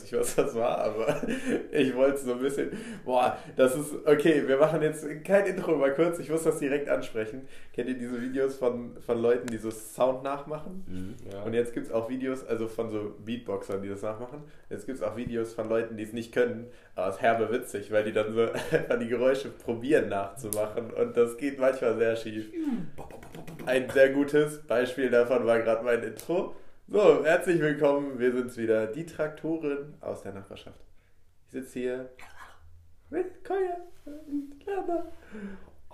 weiß nicht, was das war, aber ich wollte so ein bisschen. Boah, das ist. Okay, wir machen jetzt kein Intro mal kurz. Ich muss das direkt ansprechen. Kennt ihr diese Videos von, von Leuten, die so Sound nachmachen? Mhm. Ja. Und jetzt gibt es auch Videos, also von so Beatboxern, die das nachmachen. Jetzt gibt es auch Videos von Leuten, die es nicht können, aber es ist herbe witzig, weil die dann so einfach die Geräusche probieren nachzumachen. Und das geht manchmal sehr schief. Ein sehr gutes Beispiel davon war gerade mein Intro. So, herzlich willkommen, wir sind's wieder, die Traktoren aus der Nachbarschaft. Ich sitze hier mit Koya und Lana.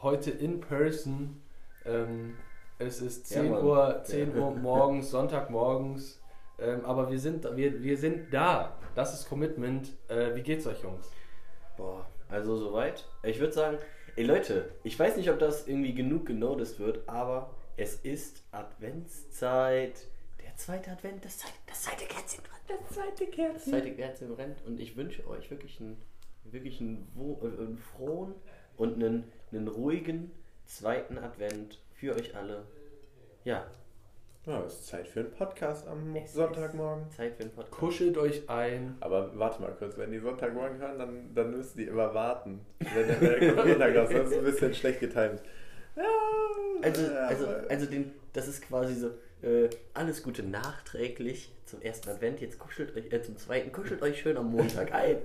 Heute in person. Ähm, es ist Ja, 10 Mann. Uhr, 10 Ja. Uhr morgens, Sonntagmorgens. Ähm, aber wir sind, wir, wir sind da. Das ist Commitment. Äh, wie geht's euch, Jungs? Boah, also soweit. Ich würde sagen, ey Leute, ich weiß nicht, ob das irgendwie genug genoticed wird, aber es ist Adventszeit. Der zweite Advent, das zweite, das zweite Kerzchen brennt. Das zweite Kerzchen. Das zweite Kerzchen brennt. Und ich wünsche euch wirklich einen, wirklich einen, äh, einen frohen und einen, einen ruhigen zweiten Advent für euch alle. Ja, Ja, es ist Zeit für einen Podcast am Es Sonntagmorgen. Zeit für einen Podcast. Kuschelt euch ein. Aber warte mal kurz, wenn die Sonntagmorgen hören, dann, dann müssen die immer warten. Wenn der, wenn der Corona das ist ein bisschen schlecht getimt. Ja, Also, ja, also, aber- also den, das ist quasi so, äh, alles Gute nachträglich zum ersten Advent. Jetzt kuschelt euch, äh, zum zweiten, kuschelt euch schön am Montag ein.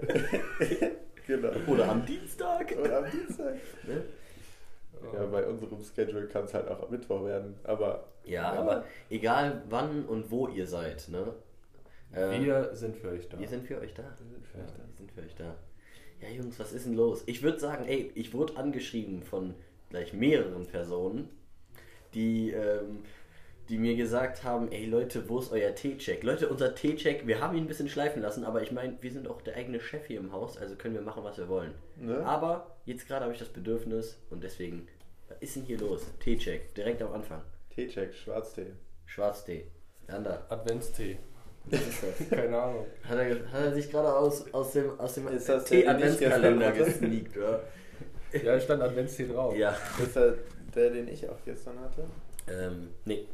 genau. Oder am Dienstag. Oder am Dienstag. Ne? Ja, bei unserem Schedule kann es halt auch am Mittwoch werden. Aber Ja, aber egal wann und wo ihr seid, ne? Äh, Wir sind für euch da. wir sind für euch da. für euch da. Wir sind für euch da. Ja, Jungs, was ist denn los? Ich würde sagen, ey, ich wurde angeschrieben von gleich mehreren Personen, die, ähm, die mir gesagt haben, ey Leute, wo ist euer T-Check? Leute, unser T-Check, wir haben ihn ein bisschen schleifen lassen, aber ich meine, wir sind auch der eigene Chef hier im Haus, also können wir machen, was wir wollen. Ne? Aber jetzt gerade habe ich das Bedürfnis und deswegen, was ist denn hier los? T-Check, direkt am Anfang. Teecheck, Schwarztee. Schwarztee. Ander. Adventstee. Was ist das? Keine Ahnung. Hat er, hat er sich gerade aus, aus dem, aus dem Tee-Adventskalender gesneakt, oder? Ja, es stand Adventstee drauf. Ja. Ist das der, den ich auch gestern hatte? Ähm, nee.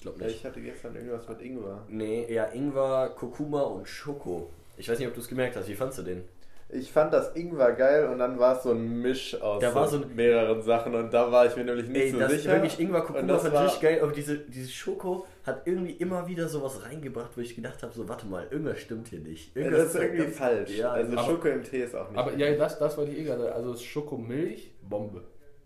Ich glaube Ja, nicht. ich hatte gestern irgendwas mit Ingwer. Nee, ja, Ingwer, Kurkuma und Schoko. Ich weiß nicht, ob du es gemerkt hast. Wie fandst du den? Ich fand das Ingwer geil und dann war es so ein Misch aus Da war so ein- mehreren Sachen und da war ich mir nämlich nicht Ey, so das sicher. wirklich Ingwer, Kurkuma das fand ich richtig geil, aber diese, diese Schoko hat irgendwie immer wieder sowas reingebracht, wo ich gedacht habe, so, warte mal, irgendwas stimmt hier nicht. Ja, Irgendwas das ist irgendwie ganz- falsch. Ja, also aber- Schoko im Tee ist auch nicht. Aber ja, das, das wollte ich eh gerade. Also Schokomilch, Bombe.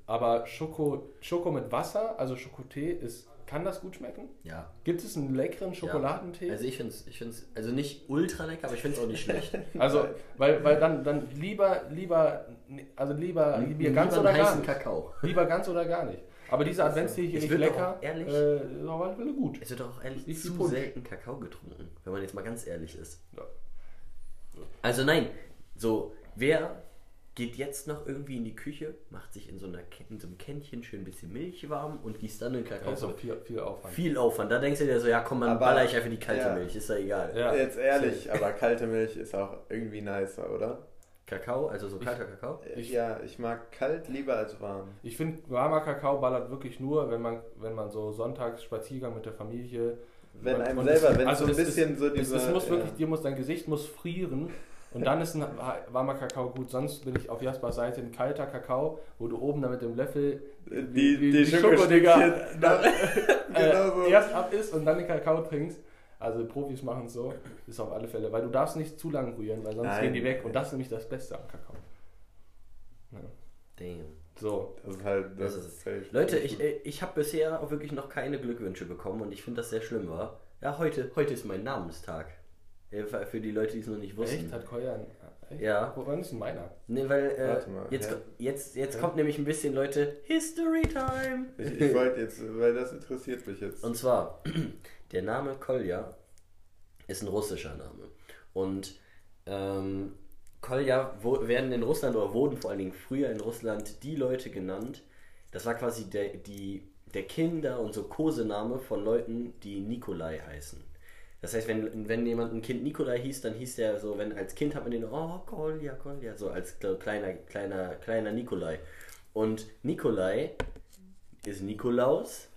Aber Schoko, Schoko mit Wasser, also Schokotee, ist, kann das gut schmecken? ja. Gibt es einen leckeren Schokoladentee? Also ich finde es, ich find's, also nicht ultra lecker, aber ich finde es auch nicht schlecht. Also, weil, weil dann, dann lieber, lieber, also lieber, lieber Lieber ganz oder gar nicht. Kakao. Lieber ganz oder gar nicht. Aber dieser Adventstee hier Ich ist lecker. auch ehrlich- äh, Fälle gut. Es wird auch ehrlich Nicht wie zu selten Kakao getrunken, wenn man jetzt mal ganz ehrlich ist. Ja. Also nein, so, wer geht jetzt noch irgendwie in die Küche, macht sich in so, einer, in so einem Kännchen schön ein bisschen Milch warm und gießt dann den Kakao. Also viel, viel Aufwand. Viel Aufwand. Da denkst du dir so, ja komm, dann Aber- baller ich einfach die kalte ja. Milch, ist ja egal. Ja. Jetzt ehrlich, aber kalte Milch ist auch irgendwie nicer, oder? Kakao, also so kalter Kakao. Ich- ja, ich mag kalt lieber als warm. Ich finde, warmer Kakao ballert wirklich nur, wenn man, wenn man so sonntags Spaziergang mit der Familie. Wenn einem selber, es- wenn also so ein es bisschen ist, so es, dieser... es muss wirklich, ja. dir muss, dein Gesicht muss frieren und dann ist ein warmer Kakao gut. Sonst bin ich auf Jaspers Seite ein kalter Kakao, wo du oben dann mit dem Löffel Die, die, die Schokodinger Schokodinger nach, genau so. äh, erst ab isst und dann den Kakao trinkst. Also Profis machen es so, ist auf alle Fälle, weil du darfst nicht zu lang rühren, weil sonst Nein. gehen die weg und das ist nämlich das Beste am Kakao. Ja. Damn. So, Das ist halt... Das Das ist safe. Leute, ich, äh, ich habe bisher auch wirklich noch keine Glückwünsche bekommen und ich finde das sehr schlimm war. Ja, heute, heute ist mein Namenstag. Ja, für die Leute, die es noch nicht wussten. echt? Hat Koya ein... Echt? Ja. Wo wann ist denn meiner? Ne, weil äh, Warte mal, jetzt, jetzt, jetzt kommt nämlich ein bisschen, Leute, History Time. Ich, ich wollte jetzt, weil das interessiert mich jetzt. Und zwar, der Name Kolja ist ein russischer Name. Und ähm, Kolja wo, werden in Russland oder wurden vor allen Dingen früher in Russland die Leute genannt. Das war quasi der, die, der Kinder- und so Kosename von Leuten, die Nikolai heißen. Das heißt, wenn, wenn jemand ein Kind Nikolai hieß, dann hieß der so, wenn als Kind hat man den, oh, Kolja, Kolja, so als kleiner, kleiner, kleiner Nikolai. Und Nikolai ist Nikolaus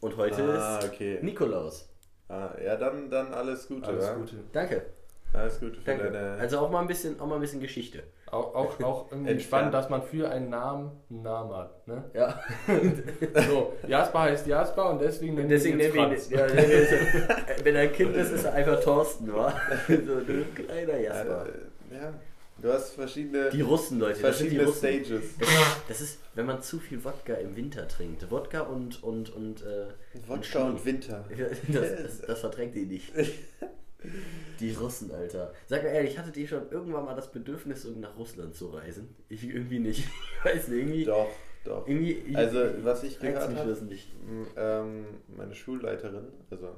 und heute Ah, ist okay. Nikolaus. Ah, ja, dann, dann alles Gute. Alles ja? Gute. Danke. Alles Gute für Danke. deine. Also auch mal ein bisschen, auch mal ein bisschen Geschichte. Auch, auch, auch irgendwie Entfernt. spannend, dass man für einen Namen einen Namen hat. Ne? Ja. So, Jasper heißt Jasper und deswegen ihn Deswegen wir ihn, Franz. ja, ihn- wenn er ein Kind ist, ist er einfach Thorsten, wa? So ein kleiner Jasper. ja, ja, du hast verschiedene, Die Russen, Leute, das sind die verschiedene Russen. Stages. Das ist, wenn man zu viel Wodka im Winter trinkt. Wodka und und und äh, Wodka und Winter. Ja, Das, das, das verträgt die nicht. Die Russen, Alter. Sag mal ehrlich, hattet ihr schon irgendwann mal das Bedürfnis, um nach Russland zu reisen? Ich irgendwie nicht. Ich weiß nicht, irgendwie. Doch, doch. irgendwie Also, was ich gehört habe, ähm, meine Schulleiterin, also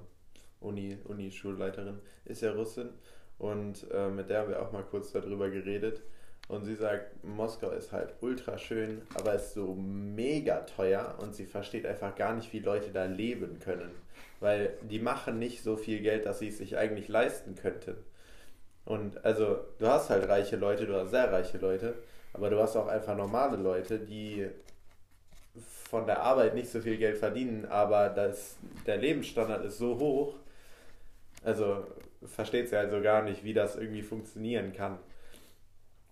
Uni, Uni-Schulleiterin, ist ja Russin und äh, mit der haben wir auch mal kurz darüber geredet. Und sie sagt, Moskau ist halt ultra schön, aber ist so mega teuer und sie versteht einfach gar nicht, wie Leute da leben können. Weil die machen nicht so viel Geld, dass sie es sich eigentlich leisten könnten. Und also, du hast halt reiche Leute, du hast sehr reiche Leute, aber du hast auch einfach normale Leute, die von der Arbeit nicht so viel Geld verdienen, aber das, der Lebensstandard ist so hoch, also versteht sie also gar nicht, wie das irgendwie funktionieren kann.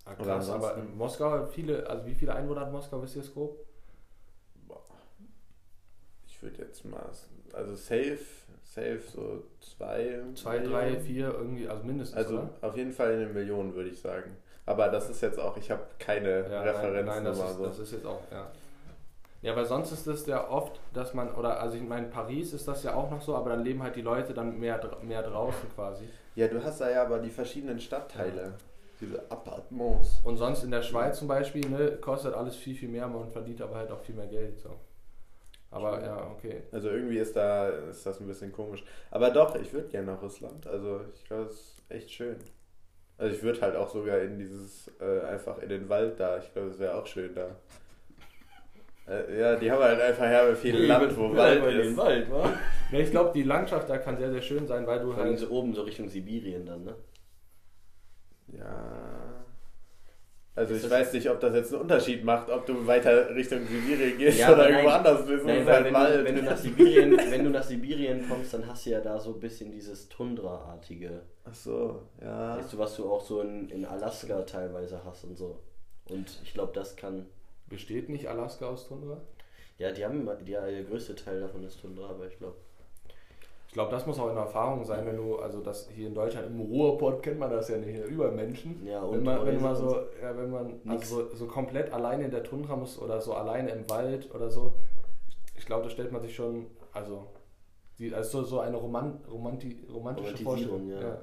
Ah, krass, aber ansonsten- Moskau viele, also wie viele Einwohner hat Moskau, wisst ihr es grob? Boah. Ich würde jetzt mal, also safe, safe so zwei, Zwei, Millionen. drei, vier, irgendwie, also mindestens, Also oder? auf jeden Fall in den Millionen würde ich sagen. Aber das ist jetzt auch, ich habe keine Ja, Referenzen nein, nein das, ist, so. das ist jetzt auch, ja. Ja, weil sonst ist es ja oft, dass man, oder also ich meine, in Paris ist das ja auch noch so, aber dann leben halt die Leute dann mehr, mehr draußen quasi. Ja, du hast da ja aber die verschiedenen Stadtteile, diese Appartements. Und sonst in der Schweiz zum Beispiel, ne, kostet alles viel, viel mehr, man verdient aber halt auch viel mehr Geld. So. Aber ja, okay. Also irgendwie ist da ist das ein bisschen komisch. Aber doch, ich würde gerne nach Russland. Also ich glaube, es ist echt schön. Also ich würde halt auch sogar in dieses, äh, einfach in den Wald da. Ich glaube, es wäre auch schön da. Äh, ja, die haben halt einfach herbe viel Land, wo Wald in den ist. Wald, wa? Ja, ich glaube, die Landschaft da kann sehr, sehr schön sein, weil du Vor allem halt. so oben, so Richtung Sibirien dann, ne? Ja. Also Ist ich weiß nicht, ob das jetzt einen Unterschied macht, ob du weiter Richtung Sibirien gehst Ja, oder irgendwo anders bist. Nein, weil halt wenn du, Wald. wenn, du nach Sibirien, wenn du nach Sibirien kommst, dann hast du ja da so ein bisschen dieses Tundra-artige. Ach so, ja. Weißt du, was du auch so in, in Alaska teilweise hast und so. Und ich glaube, das kann. Besteht nicht Alaska aus Tundra? Ja, die haben die, der größte Teil davon ist Tundra, aber ich glaube. Ich glaube, das muss auch eine Erfahrung sein, wenn du, also das hier in Deutschland, im Ruhrpott kennt man das ja nicht, über Menschen. Ja, wenn und man, wenn man so, und ja, wenn man also so, so komplett alleine in der Tundra muss oder so alleine im Wald oder so, ich glaube, da stellt man sich schon, also, die, also so, so eine Roman, Romanti, romantische Vorstellung. ja.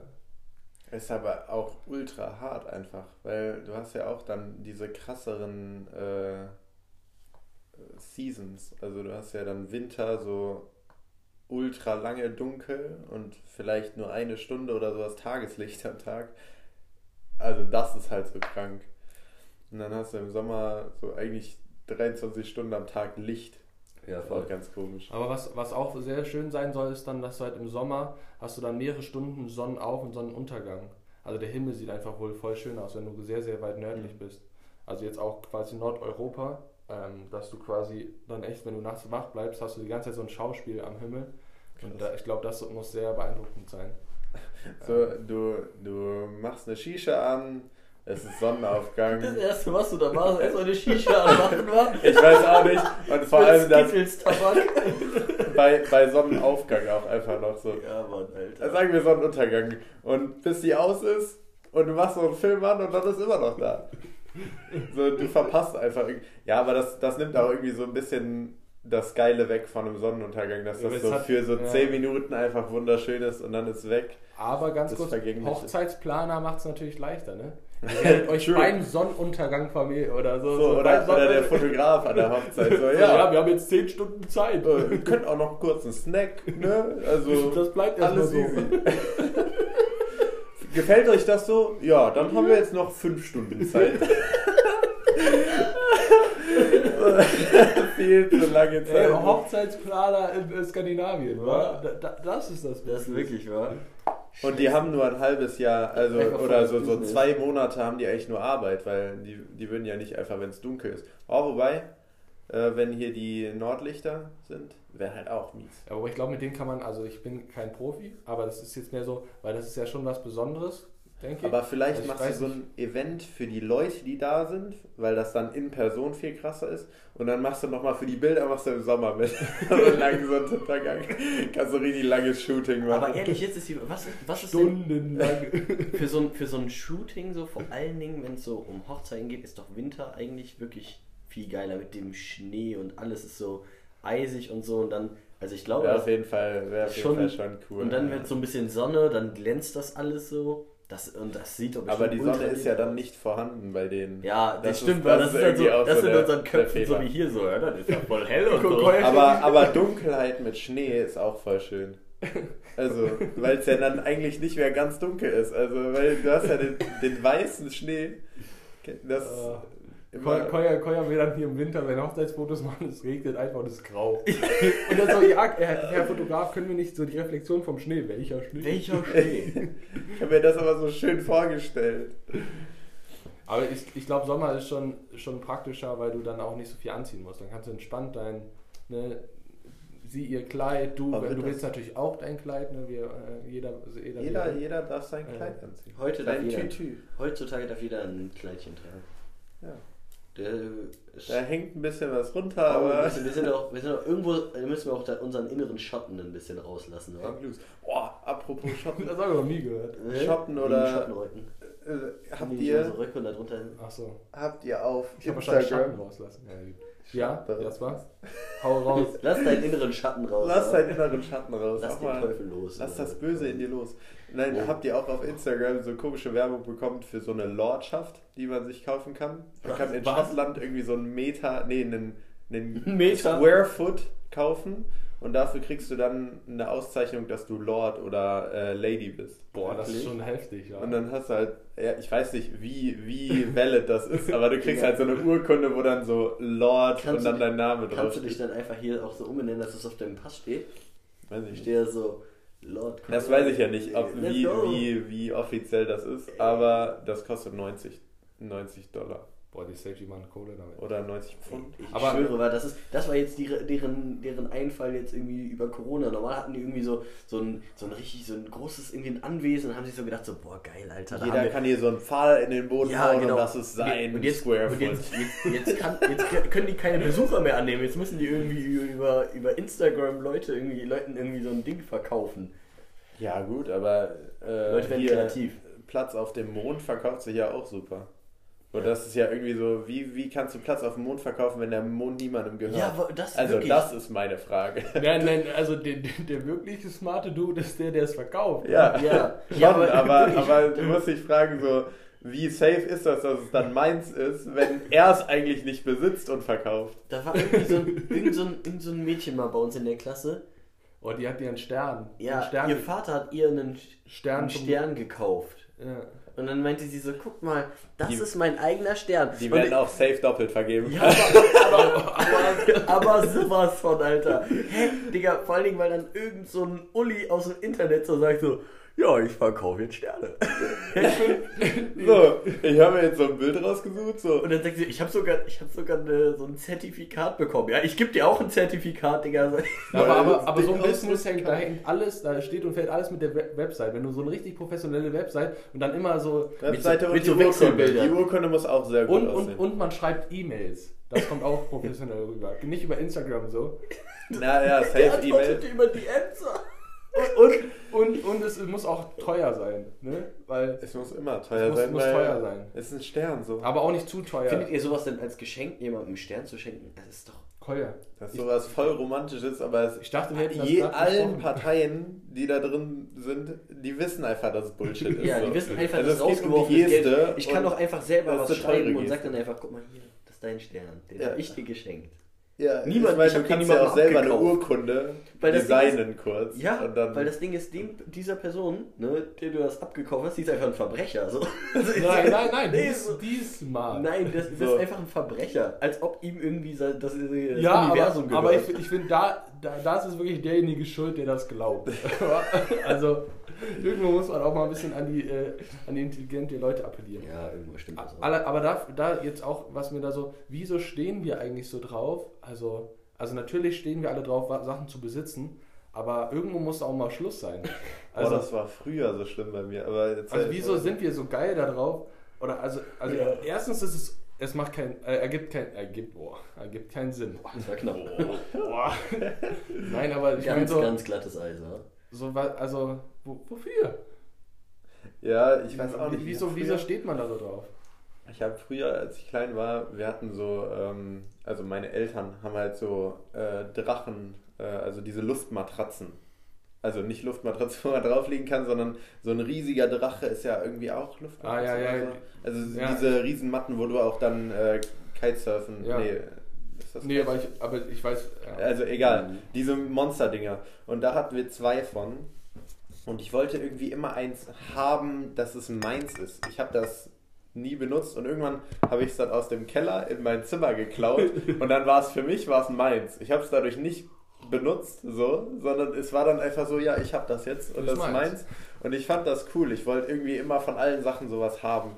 Ist aber auch ultra hart einfach, weil du hast ja auch dann diese krasseren äh, Seasons. Also du hast ja dann Winter so ultra lange dunkel und vielleicht nur eine Stunde oder sowas Tageslicht am Tag. Also das ist halt so krank. Und dann hast du im Sommer so eigentlich 23 Stunden am Tag Licht. Ja, auch ganz komisch. Aber was, was auch sehr schön sein soll, ist dann, dass du halt im Sommer hast du dann mehrere Stunden Sonnenauf- und Sonnenuntergang. Also der Himmel sieht einfach wohl voll schön aus, wenn du sehr, sehr weit nördlich Mhm. bist. Also jetzt auch quasi Nordeuropa, ähm, dass du quasi dann echt, wenn du nachts wach bleibst, hast du die ganze Zeit so ein Schauspiel am Himmel. Und da, ich glaube, das muss sehr beeindruckend sein. So, du, du machst eine Shisha an, es ist Sonnenaufgang. Das erste, was du da machst, ist so eine Shisha anmachen, wa? Ich weiß auch nicht. Und vor allem das bei, bei Sonnenaufgang auch einfach noch so. Ja, Mann, Alter. sagen wir Sonnenuntergang. Und bis die aus ist und du machst so einen Film an und dann ist immer noch da. So, du verpasst einfach. Ja, aber das, das nimmt auch irgendwie so ein bisschen das Geile weg von einem Sonnenuntergang, dass Ja, das so hat- für so ja. 10 Minuten einfach wunderschön ist und dann ist es weg. Aber ganz Das kurz. Hochzeitsplaner macht es natürlich leichter, ne? Ihr euch beim Sonnenuntergang Familie oder so. So, beim oder, oder der Fotograf an der Hochzeit. So, ja. ja, wir haben jetzt 10 Stunden Zeit. äh, ihr könnt auch noch kurz einen Snack, ne? Also, Das bleibt alles so. easy. Gefällt euch das so? Ja, dann haben wir jetzt noch fünf Stunden Zeit. Viel zu lange Ey, Zeit. Hochzeitsplaner in Skandinavien, wa? Da, da, das ist das. Das ist wirklich wahr. Und die haben nur ein halbes Jahr, also oder so, so zwei Monate haben die eigentlich nur Arbeit, weil die, die würden ja nicht einfach, wenn es dunkel ist. Oh, wobei, äh, wenn hier die Nordlichter sind, wäre halt auch mies. Ja, aber ich glaube, mit denen kann man, also ich bin kein Profi, aber das ist jetzt mehr so, weil das ist ja schon was Besonderes. denke ich. Aber vielleicht Also ich machst du so ein Event für die Leute, die da sind, weil das dann in Person viel krasser ist. Und dann machst du nochmal für die Bilder, machst du im Sommer mit. so einen langen Sonnenuntergang. Kannst du richtig langes Shooting machen. Aber ehrlich, jetzt ist die, was, was ist denn Stundenlang. für so, ein, für so ein Shooting, so vor allen Dingen, wenn es so um Hochzeiten geht, ist doch Winter eigentlich wirklich viel geiler mit dem Schnee und alles ist so eisig und so und dann, also ich glaube, Wäre auf jeden Fall, wäre auf jeden Schon- Fall schon cool. und dann ja. wird so ein bisschen Sonne, dann glänzt das alles so. Das, und das sieht doch Aber die Sonne ist ja dann nicht vorhanden bei denen. Ja, das, Das stimmt, ist- weil das das, ist halt so, das so der- unseren Köpfen so wie hier so, ja, das ist ja voll hell und so. Aber, aber Dunkelheit mit Schnee ist auch voll schön. Also, weil es ja dann eigentlich nicht mehr ganz dunkel ist. Also, weil du hast ja den, den weißen Schnee. Das immer, Koya, Koya will dann hier im Winter, wenn Hochzeitsfotos machen, es regnet einfach und es ist grau. und dann so, ja, Herr, Herr Fotograf, können wir nicht so die Reflexion vom Schnee? Welcher Schnee? Welcher Schnee? ich habe mir das aber so schön vorgestellt. Aber ich, ich glaube, Sommer ist schon, schon praktischer, weil du dann auch nicht so viel anziehen musst. Dann kannst du entspannt dein, ne, sie ihr Kleid, du, du willst natürlich auch dein Kleid, ne, wir, äh, jeder, also jeder, Jeder, jeder darf sein Ja. Kleid anziehen. Heute darf jeder, Tütü. heutzutage darf jeder ein Kleidchen tragen. Ja. Da hängt ein bisschen was runter, aber aber. wir sind, wir sind auch, wir sind auch irgendwo, da müssen wir auch da unseren inneren Schatten ein bisschen rauslassen, oder? Boah, apropos Shoppen. Das habe ich noch nie gehört. Ne? Shoppen Wie oder- Schattenrücken. Äh, habt Wie ihr, Röcke und darunter. Ach so. habt ihr auf Ich habe wahrscheinlich Schatten rauslassen. Ja. Ja, Schatten. das war's. Hau raus. Lass deinen inneren Schatten raus. Lass deinen inneren Schatten raus. Lass den Teufel los. Lass oder? das Böse in dir los. Nein, Oh. habt ihr auch auf Instagram so komische Werbung bekommen für so eine Lordschaft, die man sich kaufen kann? Man kann in Was? Schottland irgendwie so einen Meter, nee, einen, einen Meter? Square Foot kaufen und dafür kriegst du dann eine Auszeichnung, dass du Lord oder äh, Lady bist. Boah, das ist schon heftig, ja. Und dann hast du halt, ja, ich weiß nicht, wie, wie valid das ist, aber du kriegst halt so eine Urkunde, wo dann so Lord Kannst und dann du- dein Name Kannst du drauf dich dann einfach hier auch so umbenennen, dass es auf deinem Pass steht? Weiß ich Ich nicht. stehe so, Lord. Das weiß ich ja nicht, ob, wie, wie, wie offiziell das ist, aber das kostet 90, 90 Dollar Boah, die Safety machen Kohle damit. oder 90 Pfund. Ich Aber- schwöre, weil das ist, das war jetzt die, deren, deren Einfall jetzt irgendwie über Corona. Normal hatten die irgendwie so, so ein, so ein richtig, so ein großes irgendwie ein Anwesen und haben sich so gedacht, so, boah, geil, Alter. Jeder wir- kann hier so einen Pfahl in den Boden ja, hauen genau. und das ist sein und jetzt, Square und jetzt, jetzt, jetzt, kann, jetzt können die keine Besucher mehr annehmen. Jetzt müssen die irgendwie über, über Instagram Leute irgendwie Leuten irgendwie so ein Ding verkaufen. Ja gut, aber äh, Leute werden hier kreativ. Platz auf dem Mond verkauft sich ja auch super. Und das ist ja irgendwie so, wie, wie kannst du Platz auf dem Mond verkaufen, wenn der Mond niemandem gehört? Ja, aber das also wirklich. das ist meine Frage. Nein, nein, also der, der, wirklich smarte Dude ist der, der es verkauft. Ja, Ja, schon, ja, aber, aber aber, du musst dich fragen, so, wie safe ist das, dass es dann meins ist, wenn er es eigentlich nicht besitzt und verkauft? Da war irgendwie so ein, irgend so ein, irgend so ein Mädchen mal bei uns in der Klasse. Oh, die hat einen Stern. Ja, einen Stern, ihr Vater hat ihr einen Stern, einen Stern gekauft. Ja. Und dann meinte sie so, guck mal, das Die- ist mein eigener Stern. Die werden auch safe doppelt vergeben. Ja, aber, aber, aber, aber sowas von, Alter. Hä, Digga, vor allen Dingen, weil dann irgend so ein Uli aus dem Internet so sagt so, ja, ich verkaufe jetzt Sterne. So, ich habe mir jetzt so ein Bild rausgesucht, so. Und dann sagt sie, ich habe sogar, ich hab sogar eine, so ein Zertifikat bekommen. Ja, ich gebe dir auch ein Zertifikat, Digga. Aber, aber, aber so ein Business hängt, da hängt alles, da steht und fällt alles mit der Web- Website. Wenn du so eine richtig professionelle Website und dann immer so Webseite mit und so die Urkunde. Wechselbildern. Die Urkunde muss auch sehr gut und, und, aussehen. und man schreibt E-Mails. Das kommt auch professionell rüber. Nicht über Instagram so. Na ja, Der safe E-Mail. über die Ämter. Und, und, und es muss auch teuer sein. Ne? Weil, Es muss immer teuer Es muss- sein, muss weil teuer sein. es ist ein Stern so. aber auch nicht zu teuer. Findet ihr sowas denn als Geschenk, jemandem einen Stern zu schenken? Das ist doch. Teuer. Das ist sowas voll romantisches, aber es Ich dachte, wir hätten das je, allen. Parteien, die da drin sind, die wissen einfach, dass es Bullshit ist. Ja, so. die wissen einfach, also dass es geht um rausgeworfen die ist Geste. Geld. Ich kann doch einfach selber was schreiben und sag dann einfach, guck mal hier, das ist dein Stern. Den Ja. hab ich dir geschenkt. Ja, Niemand- ich meine, ich du kannst ja auch selber eine abgekauft. Urkunde Weil designen kurz. Ja, weil das Ding ist, dem, dieser Person, ne, der du das abgekauft hast, die ist einfach ein Verbrecher. So. Also Nein, nein, nein, Nee, ist, so- die ist smart. Nein, das, das So. ist einfach ein Verbrecher. Als ob ihm irgendwie das, das ja, Universum aber, aber gehört. ich, ich finde, da, da, da ist es wirklich derjenige schuld, der das glaubt. also, irgendwo muss man auch mal ein bisschen an die, äh, an die intelligente Leute appellieren. ja, irgendwo stimmt das auch. Aber, aber da, da jetzt auch, was mir da so, wieso stehen wir eigentlich so drauf? Also, also natürlich stehen wir alle drauf, Sachen zu besitzen, aber irgendwo muss auch mal Schluss sein. Also, oh, das war früher so schlimm bei mir. Aber jetzt also wieso sind wir so geil da drauf? Oder also, also Ja. erstens ist es, es macht kein, äh, ergibt kein, ergibt, boah, ergibt keinen Sinn. Das war knapp. Boah. Nein, aber ich meine Ganz, so, ganz glattes Eis, ja. so also wo, wofür? Ja, ich weiß auch nicht. Wieso, wieso steht man da so drauf? Ich habe früher, als ich klein war, wir hatten so, ähm, also meine Eltern haben halt so äh, Drachen, äh, also diese Luftmatratzen. Also nicht Luftmatratze, wo man drauflegen kann, sondern so ein riesiger Drache ist ja irgendwie auch Luftmatratze. Ah, ja, ja. oder so. Also Ja. diese Riesenmatten, wo du auch dann äh, Kitesurfen. Ja. Nee, ist das Nee, aber ich, aber ich weiß. Ja. Also egal, Mhm. diese Monster-Dinger. Und da hatten wir zwei von. Und ich wollte irgendwie immer eins haben, dass es meins ist. Ich habe das nie benutzt und irgendwann habe ich es dann aus dem Keller in mein Zimmer geklaut und dann war es für mich war es meins. Ich habe es dadurch nicht benutzt, so, sondern es war dann einfach so, ja, ich habe das jetzt und Das das ist ist meins. meins. Und ich fand das cool. Ich wollte irgendwie immer von allen Sachen sowas haben.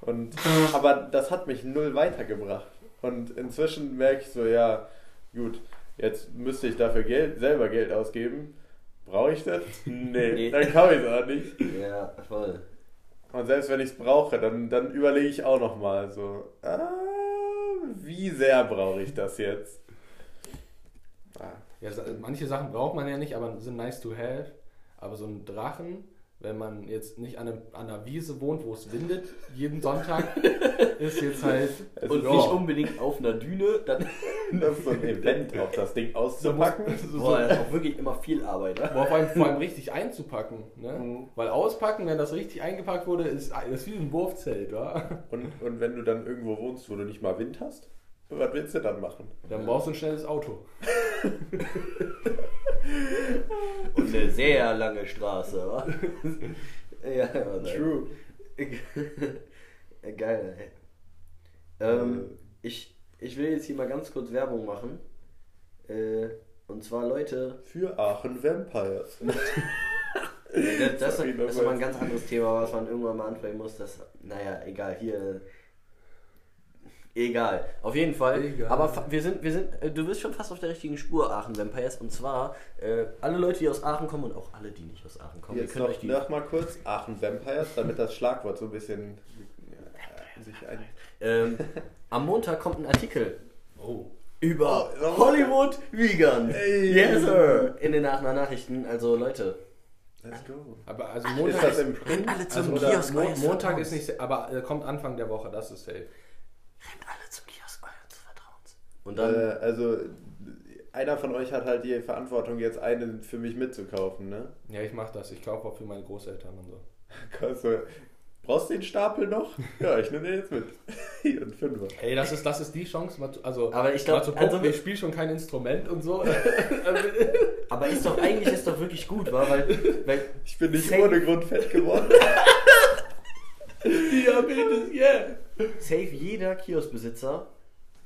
Und aber das hat mich null weitergebracht. Und inzwischen merke ich so, ja, gut, jetzt müsste ich dafür Geld, selber Geld ausgeben. Brauche ich das? Nee, Nee. dann kaufe ich es auch nicht. Ja, voll. Und selbst wenn ich es brauche, dann, dann überlege ich auch nochmal so, ah, wie sehr brauche ich das jetzt? Ah, Ja, manche Sachen braucht man ja nicht, aber sind nice to have. Aber so ein Drachen, wenn man jetzt nicht an, einem, an einer Wiese wohnt, wo es windet, jeden Sonntag, ist jetzt halt. Also Und ja. nicht unbedingt auf einer Düne, dann. das ist so ein Event, auch das Ding auszupacken. So, Boah, das ist auch wirklich immer viel Arbeit, ne? Boah, vor allem, vor allem richtig einzupacken. Ne? Mhm. Weil auspacken, wenn das richtig eingepackt wurde, ist das ist wie ein Wurfzelt, wa? Und, und wenn du dann irgendwo wohnst, wo du nicht mal Wind hast, was willst du dann machen? Dann brauchst du ein schnelles Auto. Und eine sehr lange Straße, wa? ja, ja, nein. True. Geil, ey. Ähm, ich, ich will jetzt hier mal ganz kurz Werbung machen. Äh, und zwar, Leute, Für Aachen Vampires. das, das, Sorry, das ist aber ein ganz anderes Thema, was man irgendwann mal ansprechen muss. Das, naja, egal, hier. Egal. Auf jeden Fall. Egal. Aber wir sind, wir sind, äh, du bist schon fast auf der richtigen Spur, Aachen Vampires. Und zwar, äh, alle Leute, die aus Aachen kommen und auch alle, die nicht aus Aachen kommen, Jetzt ihr könnt noch, euch die. noch mal kurz Aachen Vampires, damit das Schlagwort so ein bisschen ja, sich ein. Ähm, am Montag kommt ein Artikel Oh. über Oh. Hollywood Vegan. Ey. Yes, sir. In den Aachener Nachrichten. Also Leute, Let's go. Aber also Ist Montag das ist, im Print? alle zum also, Kiosk Mo Montag ist nicht, aber äh, kommt Anfang der Woche, das ist safe. Rennt alle zum Kiosk eures Vertrauens. Und dann, Äh, also, einer von euch hat halt die Verantwortung, jetzt einen für mich mitzukaufen, ne? Ja, ich mach das. Ich kaufe auch für meine Großeltern und so. Du, brauchst du den Stapel noch? Ja, ich nehme den jetzt mit. Hier, ein Fünfer. Ey, das ist, das ist die Chance, mal also, Aber ich glaub, mal zu gucken, also- ich spiele schon kein Instrument und so. aber ist doch eigentlich ist doch wirklich gut, wa? weil, weil Ich bin nicht Safe. ohne Grund fett geworden. Diabetes, yeah! Safe jeder Kioskbesitzer,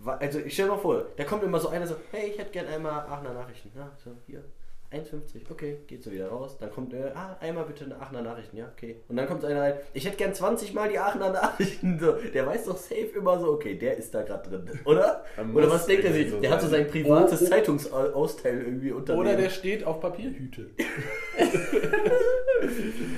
also ich stell mal vor, da kommt immer so einer so, hey, ich hätte gern einmal Aachener Nachrichten. Ja, so, hier, 1,50, okay, geht so wieder raus. Dann kommt, äh, ah, einmal bitte eine Aachener Nachrichten, ja, okay. Und dann kommt einer rein, ich hätte gern 20 Mal die Aachener Nachrichten. So, der weiß doch safe immer so, okay, der ist da gerade drin, oder? Oder was denkt er sich? so der hat so sein. sein privates Oh, oh. Zeitungsausteil irgendwie unter Oder der steht auf Papierhüte.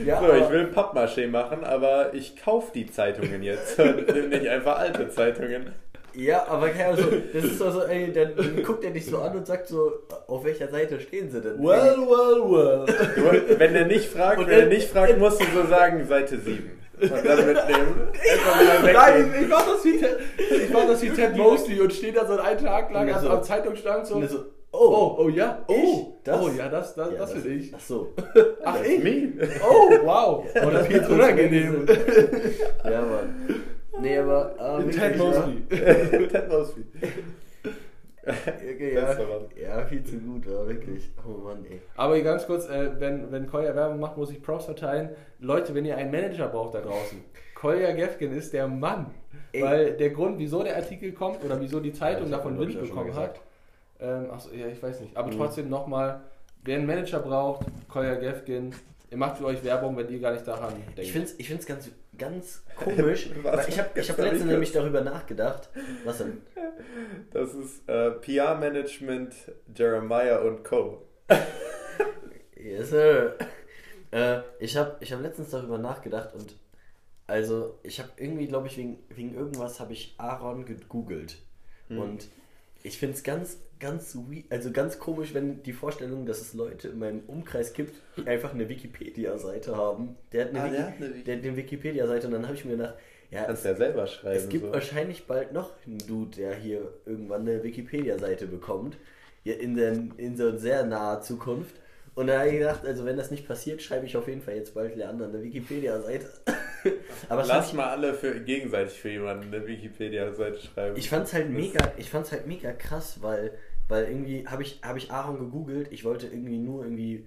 ja, So, ich will Pappmaché machen, aber ich kaufe die Zeitungen jetzt nehme nicht einfach alte Zeitungen. Ja, aber keine Ahnung, so, das ist doch so, ey, dann, dann guckt er dich so an und sagt so, auf welcher Seite stehen sie denn? Well, well, well. Wenn er nicht fragt, Und wenn er dann- nicht fragt, musst du so sagen, Seite 7. Und dann mitnehmen. Einfach wieder Nein, ich mach das wie Ted, ich mach das wie Ted Mosby und stehe da so einen Tag lang Und am, so- am Zeitungsstand so. Und so, Oh, oh ja, oh, Ich? Das? oh ja, das, das, Ja, das will ich. Ach so. Ach, ich? me. Oh, wow. Oh, das wird unangenehm. ja, Mann. Nee, aber. ah, wirklich, Ted ja. Mosby. Ted Mosby. Okay, ja, ja, viel zu gut, ja, wirklich. Oh Mann, ey. Aber ganz kurz, äh, wenn, wenn Kolja Werbung macht, muss ich Props verteilen. Leute, wenn ihr einen Manager braucht da draußen, Kolja Gefgen ist der Mann. Ey. Weil der Grund, wieso der Artikel kommt oder wieso die Zeitung Ja, davon Wind bekommen hat. Ähm, achso, ja, ich weiß nicht. Aber Mhm. trotzdem nochmal, wer einen Manager braucht, Kolja Gefgen, ihr macht für euch Werbung, wenn ihr gar nicht daran denkt. Ich finde es ich find's ganz, ganz komisch. Was? ich habe hab letztens nämlich darüber nachgedacht. Was denn? Das ist äh, PR-Management Jeremiah und Co. yes, sir. Äh, ich habe ich hab letztens darüber nachgedacht und also ich habe irgendwie, glaube ich, wegen, wegen irgendwas habe ich Aaron gegoogelt. Und ich finde es ganz, ganz, also ganz komisch, wenn die Vorstellung, dass es Leute in meinem Umkreis gibt, die einfach eine Wikipedia-Seite haben. Der hat eine, Ah, Wiki der hat eine Wiki- der hat eine Wikipedia-Seite und dann habe ich mir gedacht, ja, Kannst es, ja selber schreiben. es gibt so. wahrscheinlich bald noch einen Dude, der hier irgendwann eine Wikipedia-Seite bekommt. Ja, in, der, in so sehr naher Zukunft. Und da habe ich gedacht, also wenn das nicht passiert, schreibe ich auf jeden Fall jetzt bald Leander eine Wikipedia-Seite. Aber Lass mal alle für, gegenseitig für jemanden eine Wikipedia-Seite schreiben. ich, fand's halt mega, ich fand's halt mega krass, weil, weil irgendwie habe ich, hab ich Aaron gegoogelt. Ich wollte irgendwie nur irgendwie,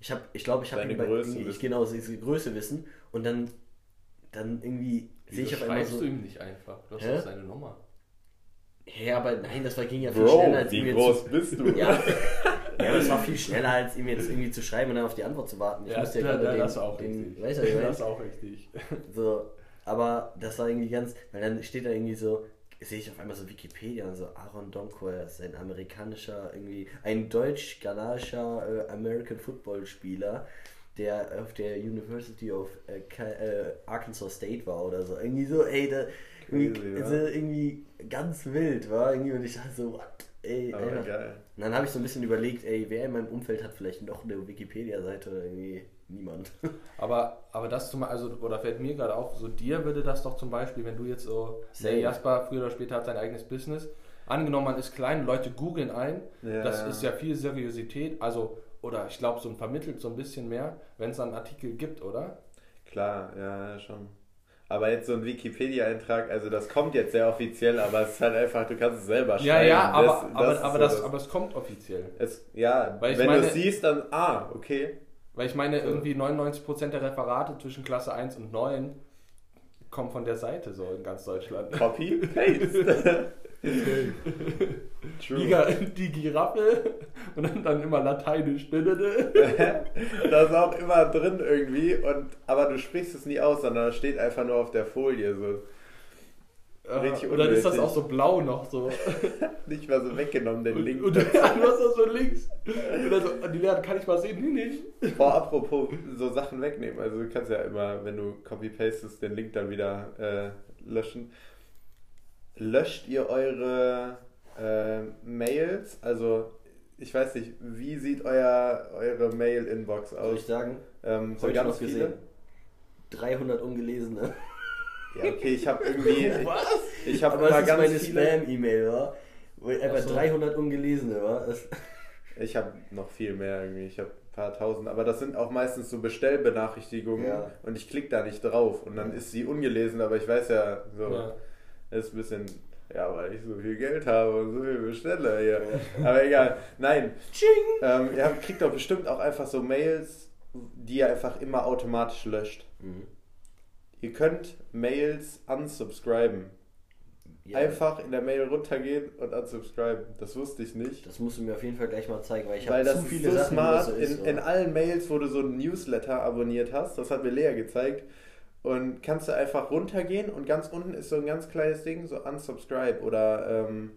ich habe, ich glaube, ich habe irgendwie, Größe irgendwie ich, genau diese Größe wissen und dann, dann irgendwie sehe ich auf einmal schreibst so. du ihm nicht einfach? Du hast Hä? doch seine Nummer. Ja, aber nein, das war, ging ja viel Bro, schneller als ihm wie jetzt groß zu, bist du? Ja. ja, es war viel schneller als ihm jetzt irgendwie zu schreiben und dann auf die Antwort zu warten. Ich musste ja gerade den, das ist auch den richtig. weißt du, das ist auch richtig. So, aber das war irgendwie ganz, weil dann steht da irgendwie so, sehe ich auf einmal so Wikipedia und so Aaron das ist ein amerikanischer, irgendwie, ein deutsch-ghanaischer äh, American Football Spieler, der auf der University of äh, äh, Arkansas State war oder so. Irgendwie so, ey, da, irgendwie, ja. irgendwie ganz wild, war irgendwie und ich dachte so, what? Ey, Aber einfach. geil. Und dann habe ich so ein bisschen überlegt, ey, wer in meinem Umfeld hat vielleicht noch eine Wikipedia-Seite oder irgendwie niemand. Aber, aber das zum also oder fällt mir gerade auf, so dir würde das doch zum Beispiel, wenn du jetzt so, Safe. der Jasper früher oder später hat sein eigenes Business, angenommen man ist klein, Leute googeln ein, Ja, das ja. ist ja viel Seriosität, also, oder ich glaube, so ein vermittelt so ein bisschen mehr, wenn es dann Artikel gibt, oder? Klar, ja, schon. Aber jetzt so ein Wikipedia-Eintrag, also das kommt jetzt sehr offiziell, aber es ist halt einfach, du kannst es selber schreiben. Ja, ja, aber, Das- aber, ist aber, so das, aber es kommt offiziell. es, ja, Weil wenn du es siehst, dann, ah, okay. Weil ich meine, irgendwie 99% der Referate zwischen Klasse 1 und 9 kommen von der Seite so in ganz Deutschland. Copy, paste. Die, True. Ga- die Giraffe und dann, dann immer Lateinisch. da ist auch immer drin irgendwie, und, aber du sprichst es nie aus, sondern es steht einfach nur auf der Folie. So. Richtig und dann ist das auch so blau noch so. Nicht mal so weggenommen, den Und, Link. und dann hast du das so links. Und dann so, "Ah, die Lehrer, kann ich mal sehen? Nee, nicht. Boah, apropos so Sachen wegnehmen. Also du kannst ja immer, wenn du copy-pastest, den Link dann wieder äh, löschen. Löscht ihr eure äh, Mails? Also ich weiß nicht, wie sieht euer, eure Mail-Inbox Soll aus? ich sagen? Ähm, so ganz noch gesehen. 300 ungelesene. Ja, okay, ich habe irgendwie... Was? Ich habe Aber immer ganz meine. Spam-E-Mail, war. Wo einfach Ach so. 300 ungelesene war. Ich habe noch viel mehr irgendwie. Ich habe ein paar tausend. Aber das sind auch meistens so Bestellbenachrichtigungen. Ja. Und ich klicke da nicht drauf. Und dann ist sie ungelesen. Aber ich weiß ja, so, Ja. ist ein bisschen... Ja, weil ich so viel Geld habe und so viel bestelle hier. Aber egal. Nein. Ähm, ihr kriegt doch bestimmt auch einfach so Mails, die ihr einfach immer automatisch löscht. Mhm. Ihr könnt Mails unsubscriben. Ja, Einfach in der Mail runtergehen und unsubscriben. Das wusste ich nicht. Das musst du mir auf jeden Fall gleich mal zeigen, weil ich habe das zu viele so Sachen, smart das so ist. in, in allen Mails, wo du so ein Newsletter abonniert hast, das hat mir Lea gezeigt. Und kannst du einfach runtergehen und ganz unten ist so ein ganz kleines Ding, so unsubscribe oder ähm,